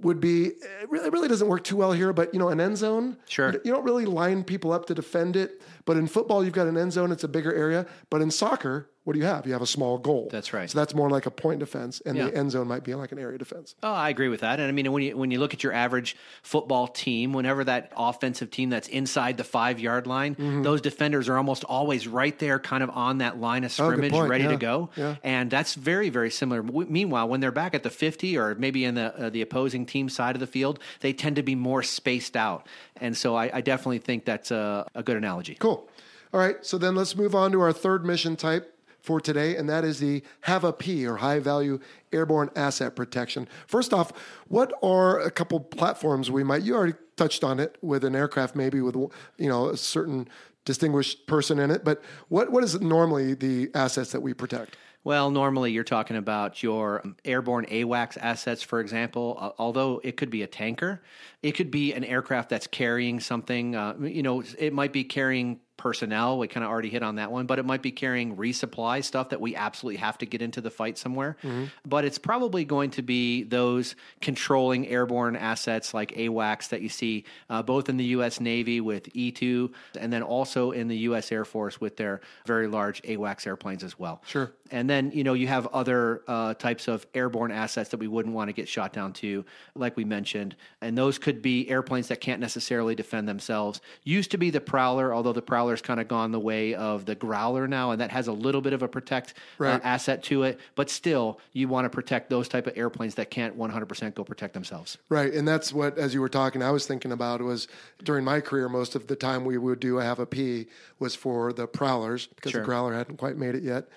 would be it really, it really doesn't work too well here, but you know, an end zone. Sure. You don't really line people up to defend it. But in football, you've got an end zone, it's a bigger area. But in soccer, what do you have? You have a small goal. That's right. So that's more like a point defense, and Yeah. the end zone might be like an area defense. Oh, I agree with that. And I mean, when you when you look at your average football team, whenever that offensive team that's inside the five yard line, Mm-hmm. those defenders are almost always right there, kind of on that line of Oh, scrimmage, point. ready Yeah. to go. Yeah. And that's very very similar. Meanwhile, when they're back at the fifty or maybe in the uh, the opposing team side of the field, they tend to be more spaced out. And so I, I definitely think that's a, a good analogy. Cool. All right. So then let's move on to our third mission type for today, and that is the have a P or high value airborne asset protection. First off, what are a couple platforms we might? You already touched on it with an aircraft, maybe with you know a certain distinguished person in it. But what what is normally the assets that we protect? Well, normally you're talking about your um, airborne AWACS assets, for example. Although it could be a tanker, it could be an aircraft that's carrying something. Uh, you know, it might be carrying personnel. We kind of already hit on that one, but it might be carrying resupply stuff that we absolutely have to get into the fight somewhere. But it's probably going to be those controlling airborne assets like AWACS that you see uh, both in the U.S. Navy with E2 and then also in the U.S. Air Force with their very large AWACS airplanes as well. Sure. And then, you know, you have other uh, types of airborne assets that we wouldn't want to get shot down to, like we mentioned. And those could be airplanes that can't necessarily defend themselves. Used to be the Prowler, although the Prowler's kind of gone the way of the Growler now, and that has a little bit of a protect uh, asset to it. But still, you want to protect those type of airplanes that can't 100% go protect themselves. Right, and that's what, as you were talking, I was thinking about was during my career, most of the time we would do a have a P was for the prowlers because Sure. the growler hadn't quite made it yet.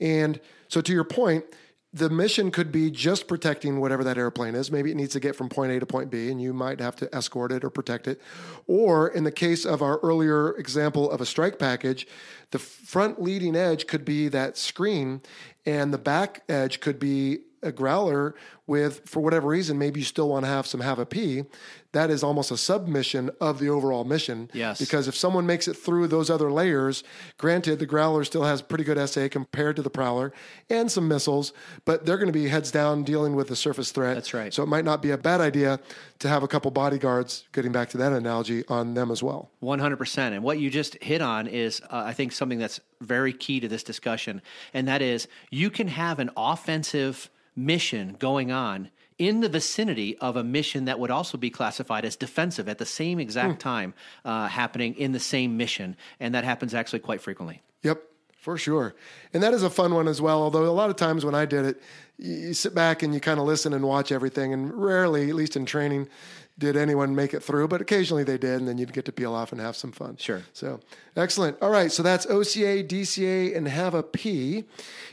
And so, to your point, the mission could be just protecting whatever that airplane is. Maybe it needs to get from point A to point B, and you might have to escort it or protect it. Or in the case of our earlier example of a strike package, the front leading edge could be that screen, and the back edge could be a growler with, for whatever reason, maybe you still want to have some have a P. That is almost a submission of the overall mission. Yes. Because if someone makes it through those other layers, granted, the growler still has pretty good SA compared to the prowler and some missiles, but they're going to be heads down dealing with the surface threat. That's right. So it might not be a bad idea to have a couple bodyguards, getting back to that analogy, on them as well. 100%. And what you just hit on is, uh, I think, something that's very key to this discussion. And that is, you can have an offensive mission going on in the vicinity of a mission that would also be classified as defensive at the same exact time uh, happening in the same mission. And that happens actually quite frequently. Yep, for sure. And that is a fun one as well. Although a lot of times when I did it, you sit back and you kind of listen and watch everything. And rarely, at least in training, did anyone make it through. But occasionally they did, and then you'd get to peel off and have some fun. Sure. So excellent. All right. So that's OCA, DCA, and have a P.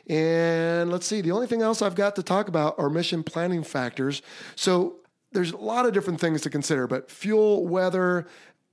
And let's see. The only thing else I've got to talk about are mission planning factors. So there's a lot of different things to consider, but fuel, weather,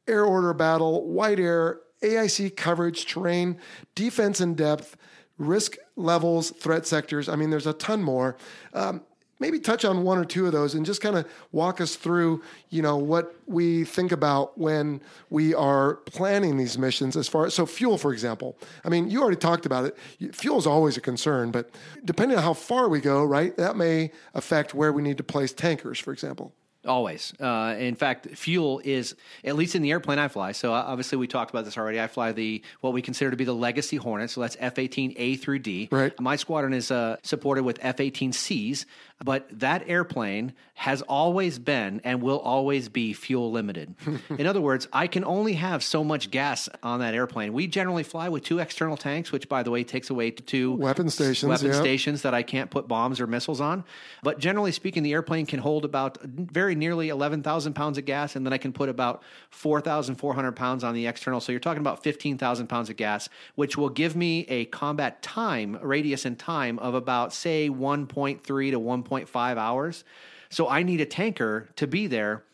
air order battle, white air, AIC coverage, terrain, defense in depth, risk levels, threat sectors. I mean, there's a ton more. Um, maybe touch on one or two of those and just kind of walk us through, you know, what we think about when we are planning these missions as far as, so fuel, for example. I mean, you already talked about it. Fuel is always a concern, but depending on how far we go, right, that may affect where we need to place tankers, for example. Always. Uh, in fact, fuel is at least in the airplane I fly. So uh, obviously we talked about this already. I fly the what we consider to be the Legacy Hornet. So that's F-18A through D. Right. My squadron is uh, supported with F-18Cs, but that airplane has always been and will always be fuel limited. in other words, I can only have so much gas on that airplane. We generally fly with two external tanks, which by the way takes away two Weapon stations, Weapon yeah. stations that I can't put bombs or missiles on. But generally speaking, the airplane can hold about very nearly 11,000 pounds of gas, and then I can put about 4,400 pounds on the external. So you're talking about 15,000 pounds of gas, which will give me a combat time, radius and time of about, say, 1.3 to 1.5 hours. So I need a tanker to be there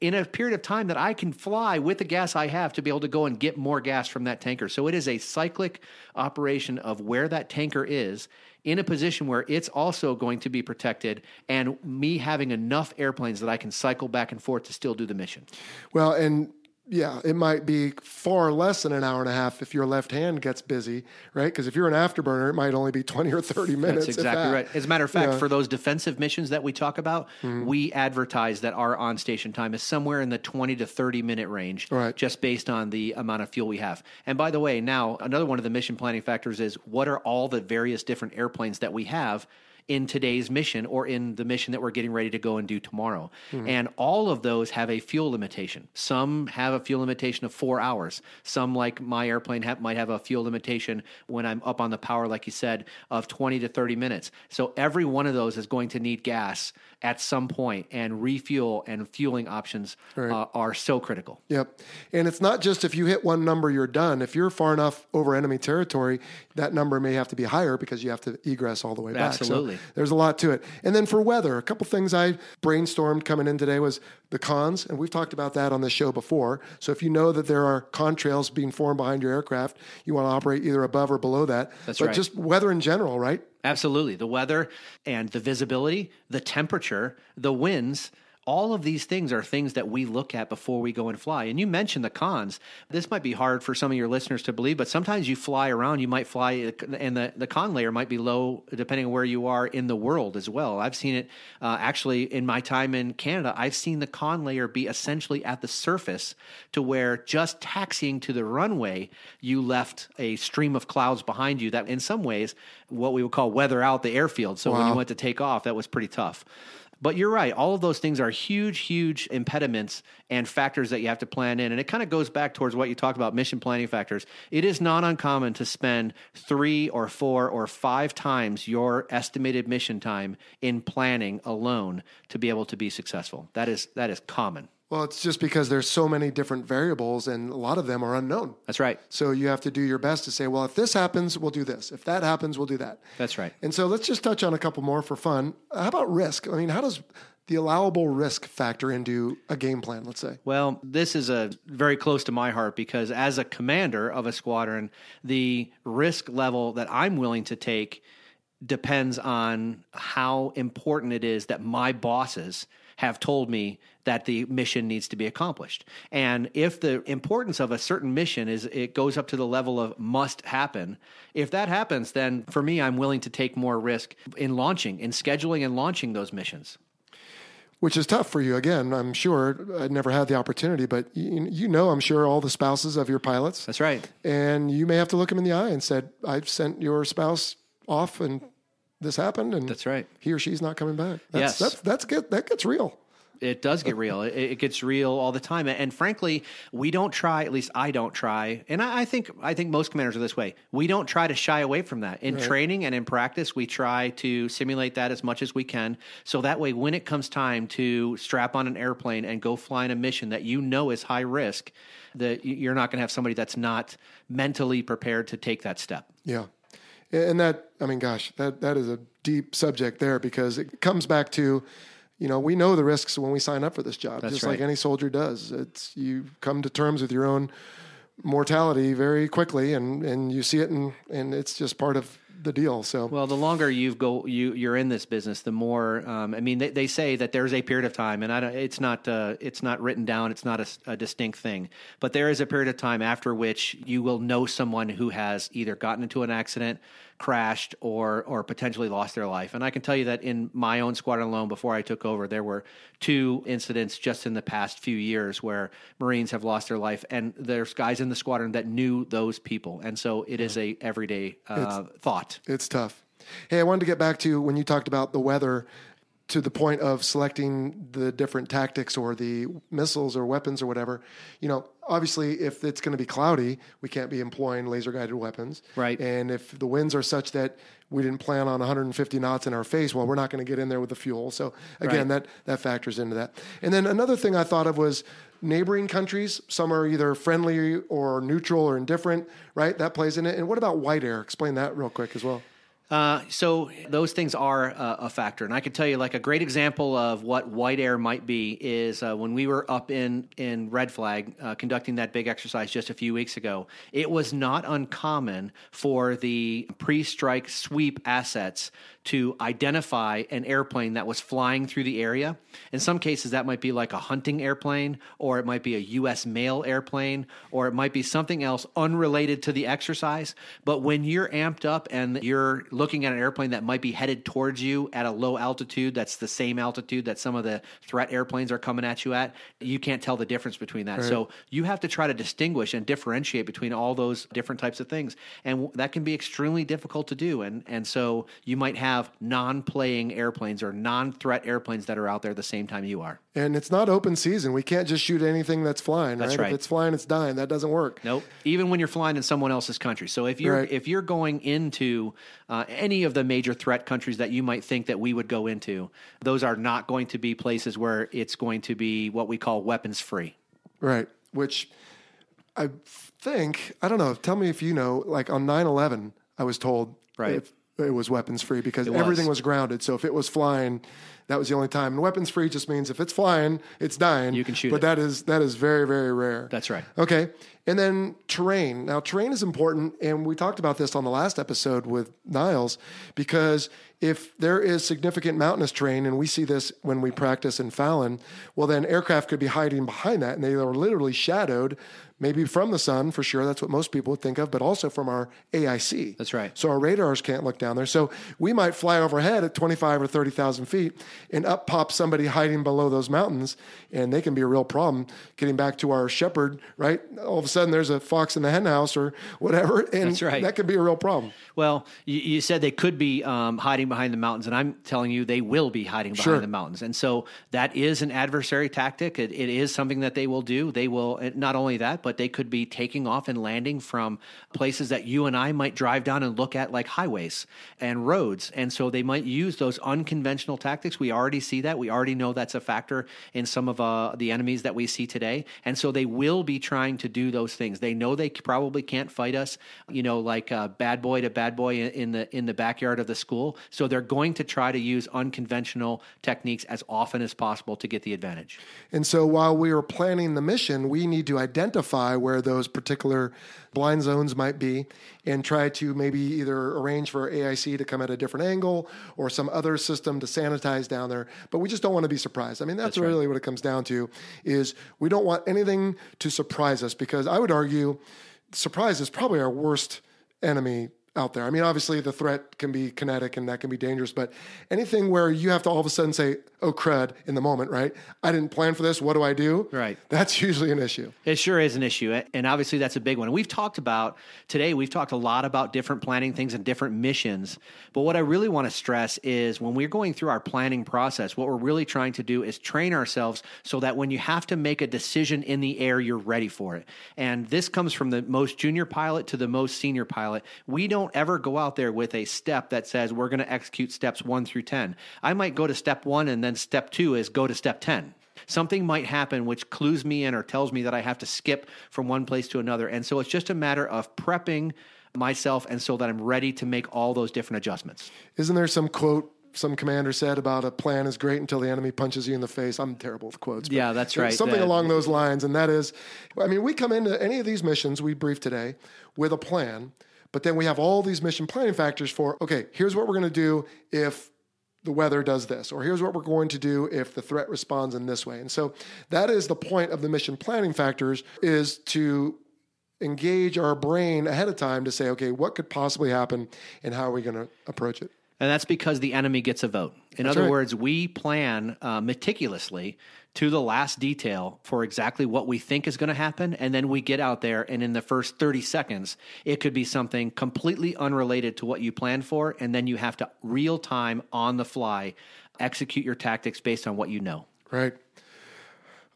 in a period of time that I can fly with the gas I have to be able to go and get more gas from that tanker. So it is a cyclic operation of where that tanker is in a position where it's also going to be protected and me having enough airplanes that I can cycle back and forth to still do the mission. Well, and yeah, it might be far less than an hour and a half if your left hand gets busy, right? Because if you're an afterburner, it might only be 20 or 30 minutes. That's exactly right. As a matter of fact, Yeah. for those defensive missions that we talk about, Mm-hmm. we advertise that our on station time is somewhere in the 20 to 30 minute range, Right. just based on the amount of fuel we have. And by the way, now another one of the mission planning factors is what are all the various different airplanes that we have in today's mission or in the mission that we're getting ready to go and do tomorrow. Hmm. And all of those have a fuel limitation. Some have a fuel limitation of four hours. Some, like my airplane, have, might have a fuel limitation when I'm up on the power, like you said, of 20 to 30 minutes. So every one of those is going to need gas at some point, and refuel and fueling options uh, are so critical. Yep. And it's not just if you hit one number, you're done. If you're far enough over enemy territory, that number may have to be higher because you have to egress all the way back. So Absolutely. there's a lot to it. And then for weather, a couple things I brainstormed coming in today was the cons, and we've talked about that on the show before. So if you know that there are contrails being formed behind your aircraft, you want to operate either above or below that. That's but right. just weather in general, right? Absolutely. The weather and the visibility, the temperature, the winds, all of these things are things that we look at before we go and fly. And you mentioned the cons. This might be hard for some of your listeners to believe, but sometimes you fly around, you might fly, and the, the con layer might be low depending on where you are in the world as well. I've seen it uh, actually in my time in Canada. I've seen the con layer be essentially at the surface to where just taxiing to the runway, you left a stream of clouds behind you that, in some ways, what we would call weather out the airfield. So when you went to take off, that was pretty tough. But you're right. All of those things are huge, huge impediments and factors that you have to plan in. And it kind of goes back towards what you talked about mission planning factors. It is not uncommon to spend three or four or five times your estimated mission time in planning alone to be able to be successful. That is that is common. Well, it's just because there's so many different variables and a lot of them are unknown. That's right. So you have to do your best to say, well, if this happens, we'll do this. If that happens, we'll do that. That's right. And so let's just touch on a couple more for fun. How about risk? I mean, how does the allowable risk factor into a game plan, let's say? Well, this is a very close to my heart because as a commander of a squadron, the risk level that I'm willing to take depends on how important it is that my bosses have told me that the mission needs to be accomplished. And if the importance of a certain mission is it goes up to the level of must happen, if that happens, then for me, I'm willing to take more risk in launching, in scheduling and launching those missions. Which is tough for you. Again, I'm sure I never had the opportunity, but you, you know, I'm sure all the spouses of your pilots. That's right. And you may have to look them in the eye and said, I've sent your spouse off and this happened and That's right. he or she's not coming back. That's, Yes. That's, that's get, that gets real. It does get real. It, it gets real all the time. And frankly, we don't try. At least I don't try. And I, I think I think most commanders are this way. We don't try to shy away from that in training and in practice. We try to simulate that as much as we can, so that way, when it comes time to strap on an airplane and go fly in a mission that you know is high risk, that you're not going to have somebody that's not mentally prepared to take that step. Yeah. And that, I mean, gosh, that, that is a deep subject there because it comes back to, you know, we know the risks when we sign up for this job, That's just like any soldier does. It's you come to terms with your own mortality very quickly, and and you see it, and and it's just part of the deal. So Well, the longer you go, you you're in this business, the more. Um, I mean, they, they say that there's a period of time, and I don't, it's not uh, it's not written down. It's not a, a distinct thing, but there is a period of time after which you will know someone who has either gotten into an accident, crashed, or or potentially lost their life. And I can tell you that in my own squadron alone, before I took over, there were two incidents just in the past few years where Marines have lost their life, and there's guys in the squadron that knew those people, and so it is a everyday uh, thought. It's tough. Hey, I wanted to get back to when you talked about the weather to the point of selecting the different tactics or the missiles or weapons or whatever. You know, obviously, if it's going to be cloudy, we can't be employing laser guided weapons. Right. And if the winds are such that we didn't plan on 150 knots in our face, well, we're not going to get in there with the fuel. So again, Right. that that factors into that. And then another thing I thought of was neighboring countries. Some are either friendly or neutral or indifferent, right? That plays in it. And what about white air? Explain that real quick as well. Uh, so those things are uh, a factor, and I can tell you, like a great example of what white air might be is uh, when we were up in in Red Flag uh, conducting that big exercise just a few weeks ago. It was not uncommon for the pre-strike sweep assets to identify an airplane that was flying through the area. In some cases, that might be like a hunting airplane, or it might be a U.S. mail airplane, or it might be something else unrelated to the exercise. But when you're amped up and you're looking at an airplane that might be headed towards you at a low altitude, that's the same altitude that some of the threat airplanes are coming at you at, you can't tell the difference between that. Right. So you have to try to distinguish and differentiate between all those different types of things. And that can be extremely difficult to do. And, and so you might have non playing airplanes or non threat airplanes that are out there at the same time you are. And it's not open season. We can't just shoot anything that's flying. That's right. right. If it's flying, it's dying. That doesn't work. Nope. Even when you're flying in someone else's country. So if you're right. if you're going into uh, any of the major threat countries that you might think that we would go into, those are not going to be places where it's going to be what we call weapons free. Right. Which I think I don't know. Tell me if you know. Like on 9-11, I was told right. It was weapons free because everything was grounded. So if it was flying, that was the only time. And weapons free just means if it's flying, it's dying. You can shoot but it. that is that is very very rare. That's right. Okay, and then terrain. Now terrain is important, and we talked about this on the last episode with Niles because if there is significant mountainous terrain, and we see this when we practice in Fallon, well then aircraft could be hiding behind that, and they are literally shadowed maybe from the sun for sure. That's what most people would think of, but also from our AIC. That's right. So our radars can't look down there. So we might fly overhead at 25 or 30,000 feet and up pops somebody hiding below those mountains, and they can be a real problem. Getting back to our shepherd, right? All of a sudden there's a fox in the henhouse or whatever, and That's right. that could be a real problem. Well, you, you said they could be um, hiding behind the mountains, and I'm telling you they will be hiding behind Sure. the mountains. And so that is an adversary tactic. It, it is something that they will do. They will not only that, but they could be taking off and landing from places that you and I might drive down and look at, like highways and roads. And so they might use those unconventional tactics. We already see that. We already know that's a factor in some of uh, the enemies that we see today. And so they will be trying to do those things. They know they probably can't fight us, you know, like bad boy to bad boy in the in the backyard of the school. So they're going to try to use unconventional techniques as often as possible to get the advantage. And so while we are planning the mission, we need to identify where those particular blind zones might be and try to maybe either arrange for AIC to come at a different angle or some other system to sanitize down there. But we just don't want to be surprised. I mean, that's, That's right. really what it comes down to is we don't want anything to surprise us because I would argue surprise is probably our worst enemy out there. I mean, obviously the threat can be kinetic and that can be dangerous, but anything where you have to all of a sudden say, "Oh crud," in the moment, right? I didn't plan for this. What do I do? Right. That's usually an issue. It sure is an issue. And obviously, that's a big one. We've talked about today, we've talked a lot about different planning things and different missions. But what I really want to stress is when we're going through our planning process, what we're really trying to do is train ourselves so that when you have to make a decision in the air, you're ready for it. And this comes from the most junior pilot to the most senior pilot. We don't ever go out there with a step that says we're going to execute steps one through 10. I might go to step one and then step two is go to step 10 something might happen which clues me in or tells me that I have to skip from one place to another. And so it's just a matter of prepping myself and so that I'm ready to make all those different adjustments. Isn't there some quote some commander said about a plan is great until the enemy punches you in the face? I'm terrible with quotes. but Yeah, that's right. Something That- along those lines. And that is, I mean, we come into any of these missions we brief today with a plan, but then we have all these mission planning factors for, okay, here's what we're going to do if the weather does this, or here's what we're going to do if the threat responds in this way. And so that is the point of the mission planning factors is to engage our brain ahead of time to say, okay, what could possibly happen and how are we going to approach it? And that's because the enemy gets a vote. In That's other right. words, we plan uh, meticulously to the last detail for exactly what we think is going to happen. And then we get out there, and in the first 30 seconds, it could be something completely unrelated to what you planned for. And then you have to real time, on the fly, execute your tactics based on what you know. Right.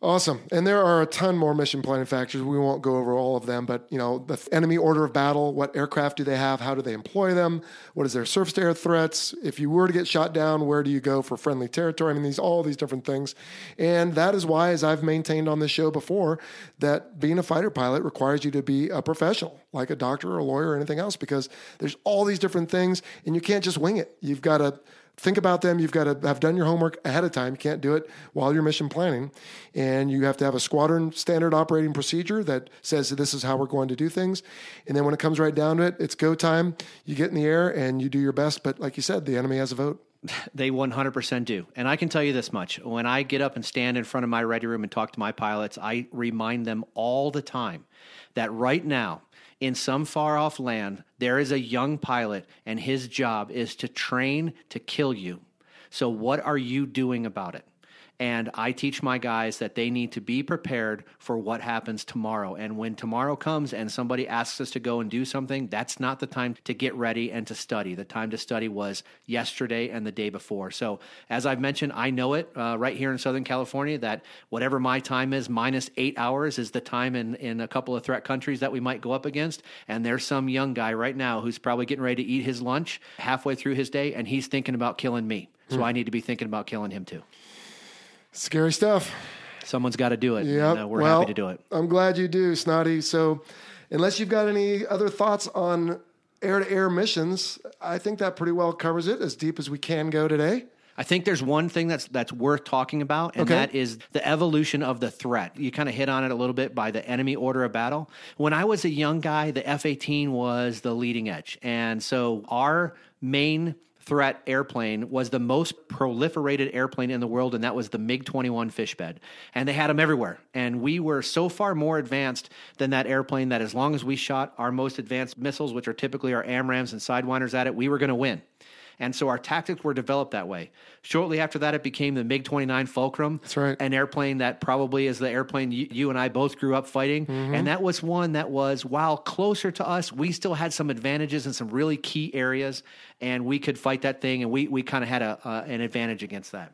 Awesome. And there are a ton more mission planning factors. We won't go over all of them, but you know, the enemy order of battle, what aircraft do they have? How do they employ them? What is their surface to air threats? If you were to get shot down, where do you go for friendly territory? I mean, these all these different things. And that is why, as I've maintained on this show before, that being a fighter pilot requires you to be a professional, like a doctor or a lawyer or anything else, because there's all these different things and you can't just wing it. You've got to think about them. You've got to have done your homework ahead of time. You can't do it while you're mission planning. And you have to have a squadron standard operating procedure that says this is how we're going to do things. And then when it comes right down to it, it's go time. You get in the air and you do your best. But like you said, the enemy has a vote. They 100% do. And I can tell you this much when I get up and stand in front of my ready room and talk to my pilots, I remind them all the time that right now, in some far off land, there is a young pilot, and his job is to train to kill you. So, what are you doing about it? And I teach my guys that they need to be prepared for what happens tomorrow. And when tomorrow comes and somebody asks us to go and do something, that's not the time to get ready and to study. The time to study was yesterday and the day before. So, as I've mentioned, I know it uh, right here in Southern California that whatever my time is, minus eight hours is the time in, in a couple of threat countries that we might go up against. And there's some young guy right now who's probably getting ready to eat his lunch halfway through his day, and he's thinking about killing me. So, I need to be thinking about killing him too. Scary stuff. Someone's got to do it. Yeah, uh, we're well, happy to do it. I'm glad you do, Snotty. So, unless you've got any other thoughts on air to air missions, I think that pretty well covers it as deep as we can go today. I think there's one thing that's that's worth talking about, and Okay. that is the evolution of the threat. You kind of hit on it a little bit by the enemy order of battle. When I was a young guy, the F-18 was the leading edge, and so our main threat airplane was the most proliferated airplane in the world, and that was the MiG 21 Fishbed. And they had them everywhere. And we were so far more advanced than that airplane that as long as we shot our most advanced missiles, which are typically our AMRAAMs and Sidewinders at it, we were going to win. And so our tactics were developed that way. Shortly after that, it became the MiG 29 Fulcrum. That's right. An airplane that probably is the airplane you, you and I both grew up fighting. Mm-hmm. And that was one that was, while closer to us, we still had some advantages in some really key areas. And we could fight that thing. And we, we kind of had a, uh, an advantage against that.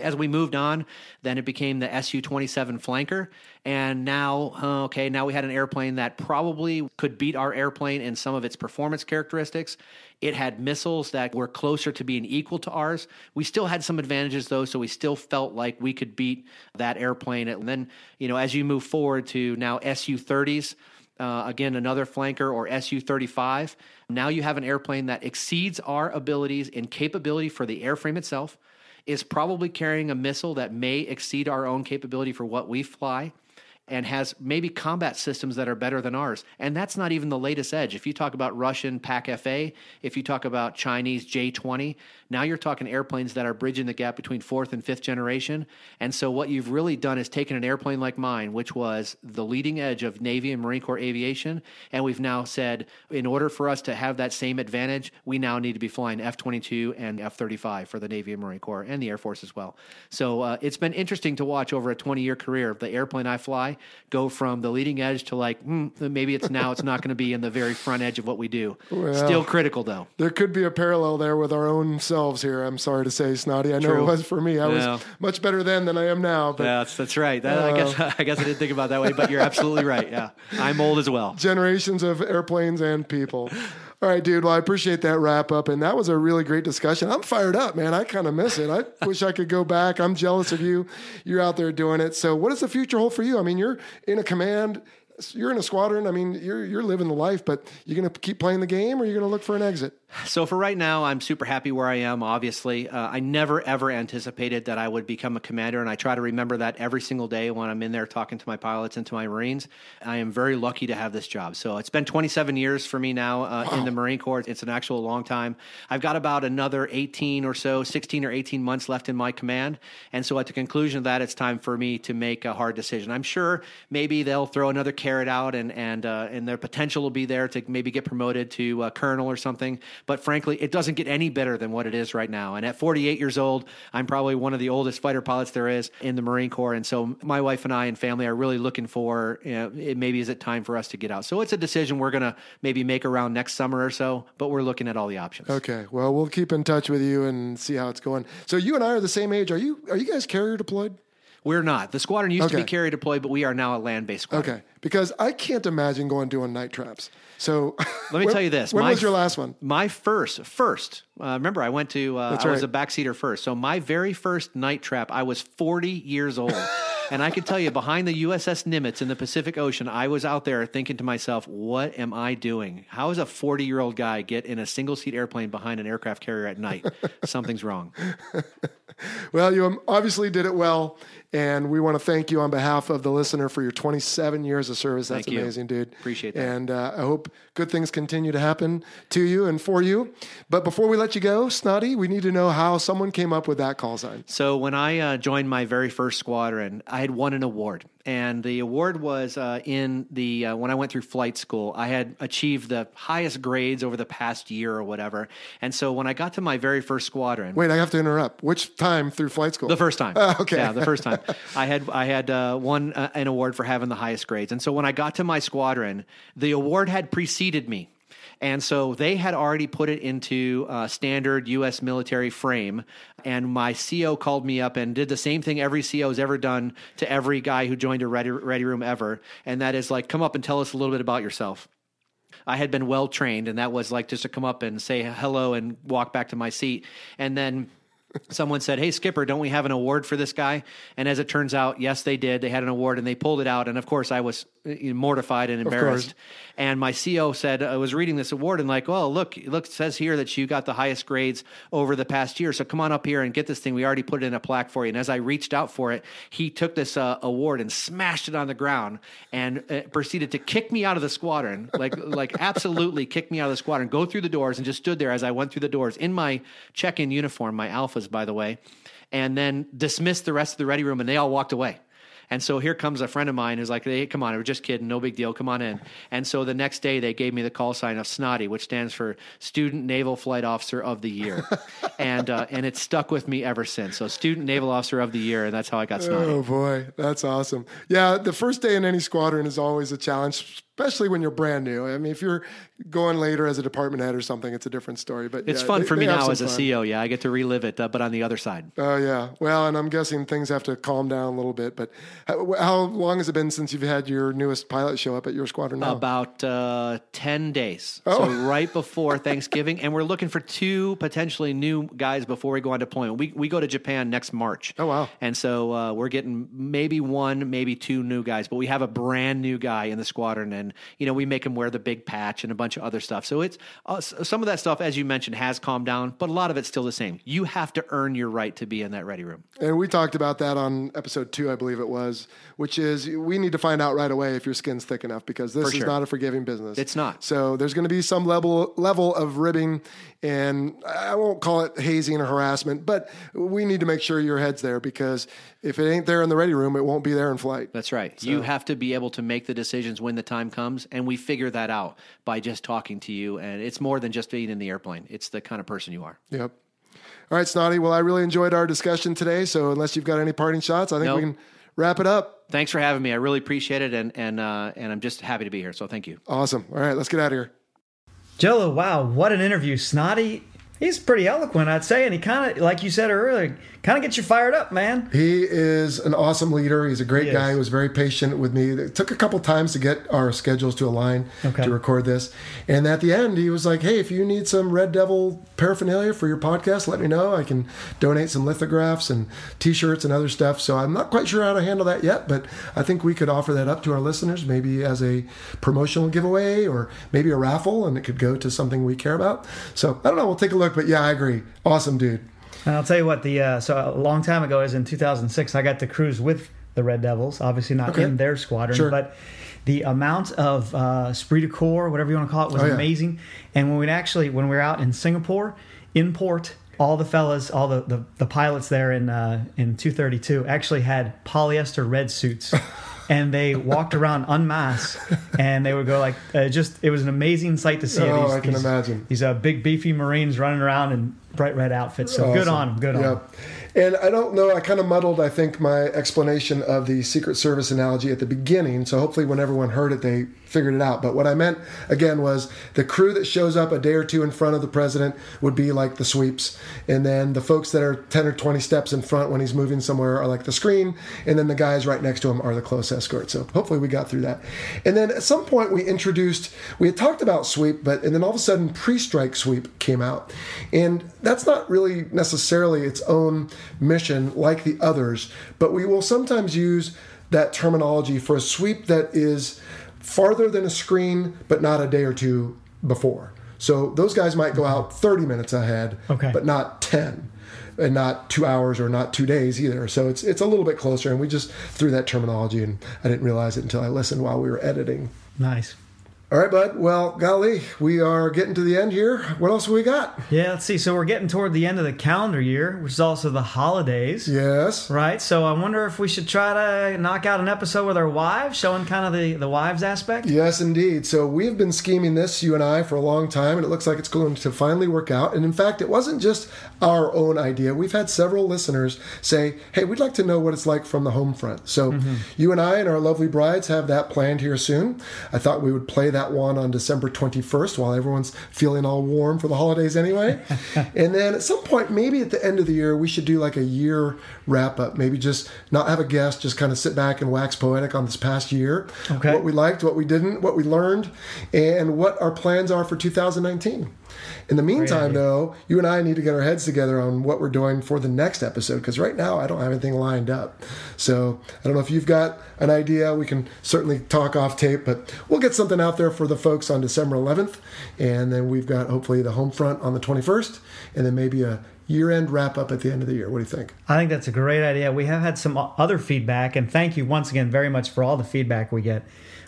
As we moved on, then it became the Su 27 flanker. And now, okay, now we had an airplane that probably could beat our airplane in some of its performance characteristics. It had missiles that were closer to being equal to ours. We still had some advantages, though, so we still felt like we could beat that airplane. And then, you know, as you move forward to now Su 30s, uh, again, another flanker or Su 35. Now you have an airplane that exceeds our abilities in capability for the airframe itself, is probably carrying a missile that may exceed our own capability for what we fly. And has maybe combat systems that are better than ours. And that's not even the latest edge. If you talk about Russian PAK FA, if you talk about Chinese J 20, now you're talking airplanes that are bridging the gap between fourth and fifth generation. And so, what you've really done is taken an airplane like mine, which was the leading edge of Navy and Marine Corps aviation, and we've now said, in order for us to have that same advantage, we now need to be flying F 22 and F 35 for the Navy and Marine Corps and the Air Force as well. So, uh, it's been interesting to watch over a 20 year career of the airplane I fly go from the leading edge to like, hmm, maybe it's now it's not going to be in the very front edge of what we do. Still critical, though. There could be a parallel there with our own selves here. I'm sorry to say, Snotty. I know True. it was for me. I Yeah. was much better then than I am now. But Yeah, that's, that's right. That, I guess I guess I didn't think about that way, but you're absolutely right. Yeah, I'm old as well. generations of airplanes and people. All right, dude. Well, I appreciate that wrap up. And that was a really great discussion. I'm fired up, man. I kind of miss it. I wish I could go back. I'm jealous of you. You're out there doing it. So, what does the future hold for you? I mean, you're in a command, you're in a squadron. I mean, you're, you're living the life, but you're going to keep playing the game or you're going to look for an exit? So for right now, I'm super happy where I am. Obviously, uh, I never ever anticipated that I would become a commander, and I try to remember that every single day when I'm in there talking to my pilots and to my Marines. I am very lucky to have this job. So it's been 27 years for me now uh, in the Marine Corps. It's an actual long time. I've got about another 18 or so, 16 or 18 months left in my command, and so at the conclusion of that, it's time for me to make a hard decision. I'm sure maybe they'll throw another carrot out, and and uh, and their potential will be there to maybe get promoted to uh, colonel or something. But frankly, it doesn't get any better than what it is right now. And at 48 years old, I'm probably one of the oldest fighter pilots there is in the Marine Corps. And so my wife and I and family are really looking for, you know, it maybe is it time for us to get out. So it's a decision we're going to maybe make around next summer or so, but we're looking at all the options. Okay. Well, we'll keep in touch with you and see how it's going. So, you and I are the same age. Are you, are you guys carrier deployed? We're not. The squadron used to be carrier deployed, but we are now a land based squadron. Okay. Because I can't imagine going doing night traps. So, Let me when- tell you this. When my was your last one? My first, first. Uh, remember, I went to. Uh, That's I was a backseater first. So my very first night trap, I was 40 years old, And I can tell you, behind the USS Nimitz in the Pacific Ocean, I was out there thinking to myself, "What am I doing? How does a forty-year-old guy get in a single-seat airplane behind an aircraft carrier at night? Something's wrong." Well, you obviously did it well, and we want to thank you on behalf of the listener for your 27 years of service. That's Thank you. amazing, dude. Appreciate that. And uh, I hope good things continue to happen to you and for you. But before we let you go, Snotty, we need to know how someone came up with that call sign. So when I uh, joined my very first squadron, I had won an award, and the award was uh, in the uh, when I went through flight school. I had achieved the highest grades over the past year or whatever. And so when I got to my very first squadron, Wait, I have to interrupt. Which time through flight school? the first time. Oh, okay. Yeah, the first time. I had I had uh, won uh, an award for having the highest grades, and so when I got to my squadron, the award had preceded me. And so they had already put it into standard U.S. military frame. And my CO called me up and did the same thing every CO has ever done to every guy who joined a ready, ready room ever. And that is like, come up and tell us a little bit about yourself. I had been well trained, and that was like just to come up and say hello and walk back to my seat. And then someone said, Hey, Skipper, don't we have an award for this guy? And as it turns out, yes, they did. They had an award and they pulled it out. And of course, I was uh, mortified and embarrassed. And my CO said, I was reading this award and like, well, look, look, it says here that you got the highest grades over the past year. So come on up here and get this thing. We already put it in a plaque for you. And as I reached out for it, he took this uh, award and smashed it on the ground and uh, proceeded to kick me out of the squadron, like, like absolutely kick me out of the squadron, go through the doors and just stood there as I went through the doors in my check-in uniform, my by the way, and then dismissed the rest of the ready room and they all walked away. And so here comes a friend of mine who's like, hey, come on, we're just kidding, no big deal, come on in. And so the next day they gave me the call sign of Snotty, which stands for Student Naval Flight Officer of the Year. and uh, and it's stuck with me ever since. So Student Naval Officer of the Year, and that's how I got Snotty. Oh boy, that's awesome. Yeah, the first day in any squadron is always a challenge, especially when you're brand new. I mean, if you're going later as a department head or something, it's a different story. But It's yeah, fun they- for me now as a fun. CO. Yeah, I get to relive it, uh, but on the other side. Oh yeah. Well, and I'm guessing things have to calm down a little bit. But how, how long has it been since you've had your newest pilot show up at your squadron now? About uh, 10 days. Oh. So right before Thanksgiving. And we're looking for two potentially new guys before we go on deployment. We, we go to Japan next March. Oh, wow. And so uh, we're getting maybe one, maybe two new guys, but we have a brand new guy in the squadron. And, you know, we make him wear the big patch and a bunch of other stuff. So it's uh, some of that stuff, as you mentioned, has calmed down, but a lot of it's still the same. You have to earn your right to be in that ready room. And we talked about that on episode two, I believe it was, which is we need to find out right away if your skin's thick enough because this For is sure. not a forgiving business. It's not. So there's going to be some level level of ribbing, and I won't call it hazing or harassment, but we need to make sure your head's there because if it ain't there in the ready room, it won't be there in flight. That's right. You have to be able to make the decisions when the time comes, and we figure that out by just talking to you. And it's more than just being in the airplane; it's the kind of person you are. Yep. All right, Snotty. Well, I really enjoyed our discussion today. So unless you've got any parting shots, I think Nope. we can wrap it up. Thanks for having me. I really appreciate it, and and uh, and I'm just happy to be here. So thank you. Awesome. All right, let's get out of here. Jello, wow, what an interview. Snotty, he's pretty eloquent, I'd say, and he kind of, like you said earlier, kind of gets you fired up, man. He is an awesome leader. He's a great He guy. is. He was very patient with me. It took a couple times to get our schedules to align Okay. to record this. And at the end, he was like, "Hey, if you need some Red Devil paraphernalia for your podcast, let me know. I can donate some lithographs and T-shirts and other stuff." So I'm not quite sure how to handle that yet, but I think we could offer that up to our listeners, maybe as a promotional giveaway or maybe a raffle, and it could go to something we care about. So I don't know. We'll take a look. But yeah, I agree. Awesome dude. And I'll tell you what, the uh, so a long time ago, is in 2006, I got to cruise with the Red Devils. Obviously, not Okay. in their squadron, Sure. but the amount of uh, esprit de corps, whatever you want to call it, was Oh, yeah. amazing. And when we actually, when we were out in Singapore, in port, all the fellas, all the, the, the pilots there in uh, in 232 actually had polyester red suits. And they walked around unmasked, and they would go like, uh, just it was an amazing sight to see. Oh, these, I can these- imagine. these uh, big beefy Marines running around in bright red outfits. So good on them. Good on Yep. And I don't know, I kind of muddled, I think, my explanation of the Secret Service analogy at the beginning. So hopefully, when everyone heard it, they figured it out. But what I meant, again, was the crew that shows up a day or two in front of the president would be like the sweeps. And then the folks that are 10 or 20 steps in front when he's moving somewhere are like the screen. And then the guys right next to him are the close escort. So hopefully, we got through that. And then at some point, we introduced, we had talked about sweep, but, and then all of a sudden, pre strike sweep came out. And that's not really necessarily its own mission like the others, but we will sometimes use that terminology for a sweep that is farther than a screen, but not a day or two before. So those guys might go out 30 minutes ahead, Okay. but not 10 and not two hours or not two days either. So it's it's a little bit closer, and we just threw that terminology, and I didn't realize it until I listened while we were editing. Nice. All right, bud. Well, golly, we are getting to the end here. What else have we got? Yeah, let's see. So we're getting toward the end of the calendar year, which is also the holidays. Yes. Right, so I wonder if we should try to knock out an episode with our wives, showing kind of the, the wives aspect. Yes, indeed. So we've been scheming this, you and I, for a long time, and it looks like it's going to finally work out. And in fact, it wasn't just our own idea. We've had several listeners say, hey, we'd like to know what it's like from the home front. So mm-hmm. you and I and our lovely brides have that planned here soon. I thought we would play that one on December 21st while everyone's feeling all warm for the holidays anyway. and then at some point, maybe at the end of the year, we should do like a year wrap up. Maybe just not have a guest, just kind of sit back and wax poetic on this past year. Okay. What we liked, what we didn't, what we learned, and what our plans are for 2019. In the meantime, idea. though, you and I need to get our heads together on what we're doing for the next episode because right now I don't have anything lined up. So I don't know if you've got an idea. We can certainly talk off tape, but we'll get something out there for the folks on December 11th. And then we've got hopefully the home front on the 21st, and then maybe a year end wrap up at the end of the year. What do you think? I think that's a great idea. We have had some other feedback, and thank you once again very much for all the feedback we get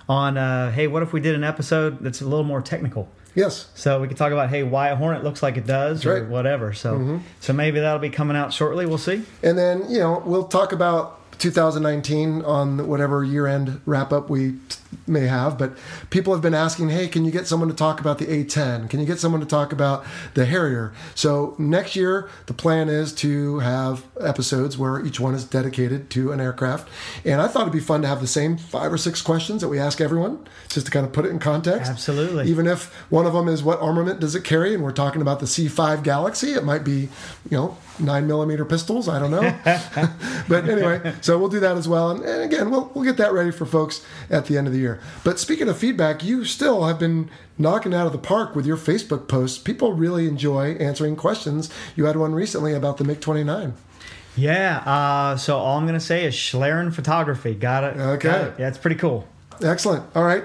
on, uh, hey, what if we did an episode that's a little more technical? Yes. So we could talk about, hey, why a hornet looks like it does, or right. Mm-hmm. whatever. So, so maybe that'll be coming out shortly. We'll see. And then, you know, we'll talk about 2019 on whatever year end wrap up we t- may have. But people have been asking, hey, can you get someone to talk about the A10? Can you get someone to talk about the Harrier? So next year, the plan is to have episodes where each one is dedicated to an aircraft. And I thought it'd be fun to have the same five or six questions that we ask everyone, just to kind of put it in context. Absolutely. Even if one of them is what armament does it carry, and we're talking about the C5 Galaxy, it might be, you know, nine millimeter pistols. I don't know. but anyway, so we'll do that as well. And, and again, we'll, we'll get that ready for folks at the end of the year. But speaking of feedback, you still have been knocking out of the park with your Facebook posts. People really enjoy answering questions. You had one recently about the MiG 29. Yeah. Uh, so all I'm going to say is Schlieren Photography. Got it. Okay. Got it. Yeah, it's pretty cool. Excellent. All right.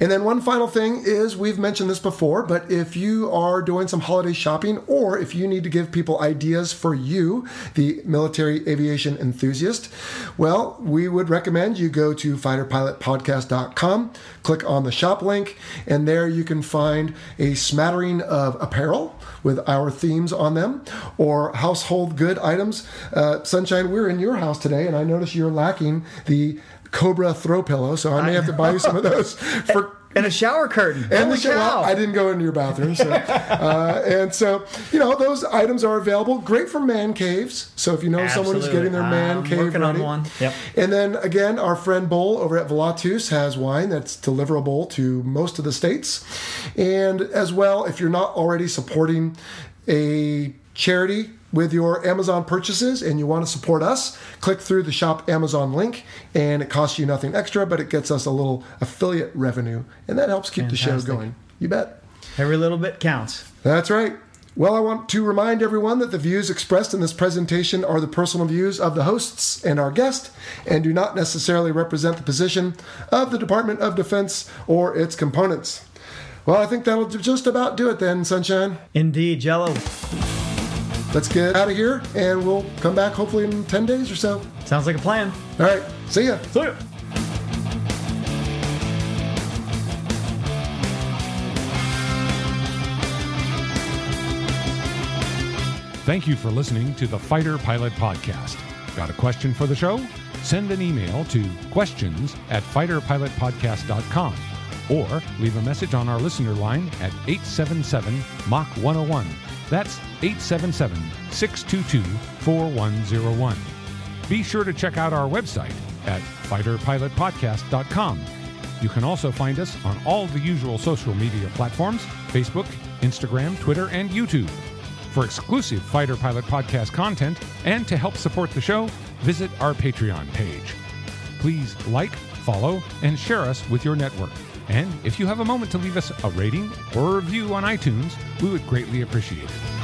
And then one final thing is we've mentioned this before, but if you are doing some holiday shopping or if you need to give people ideas for you, the military aviation enthusiast, well, we would recommend you go to fighterpilotpodcast.com, click on the shop link, and there you can find a smattering of apparel with our themes on them or household good items. Uh, Sunshine, we're in your house today, and I notice you're lacking the Cobra throw pillow, so I may have to buy you some of those for And a shower curtain. and Holy the shower. cow. I didn't go into your bathroom, so uh, and so you know those items are available. Great for man caves. So if you know someone who's getting their man I'm cave working on ready, one. Yep. And then again, our friend Bull over at Velatus has wine that's deliverable to most of the states, and as well, if you're not already supporting a charity with your Amazon purchases and you want to support us, click through the Shop Amazon link and it costs you nothing extra, but it gets us a little affiliate revenue and that helps keep the show going. You bet. Every little bit counts. That's right. Well, I want to remind everyone that the views expressed in this presentation are the personal views of the hosts and our guest and do not necessarily represent the position of the Department of Defense or its components. Well, I think that'll just about do it then, Sunshine. Indeed, Jello. Let's get out of here and we'll come back hopefully in 10 days or so. Sounds like a plan. All right. See ya. See ya. Thank you for listening to the Fighter Pilot Podcast. Got a question for the show? Send an email to questions at fighterpilotpodcast.com or leave a message on our listener line at 877 Mach 101. That's 877 622 4101. Be sure to check out our website at fighterpilotpodcast.com. You can also find us on all the usual social media platforms Facebook, Instagram, Twitter, and YouTube. For exclusive Fighter Pilot Podcast content and to help support the show, visit our Patreon page. Please like, follow, and share us with your network. And if you have a moment to leave us a rating or a review on iTunes, we would greatly appreciate it.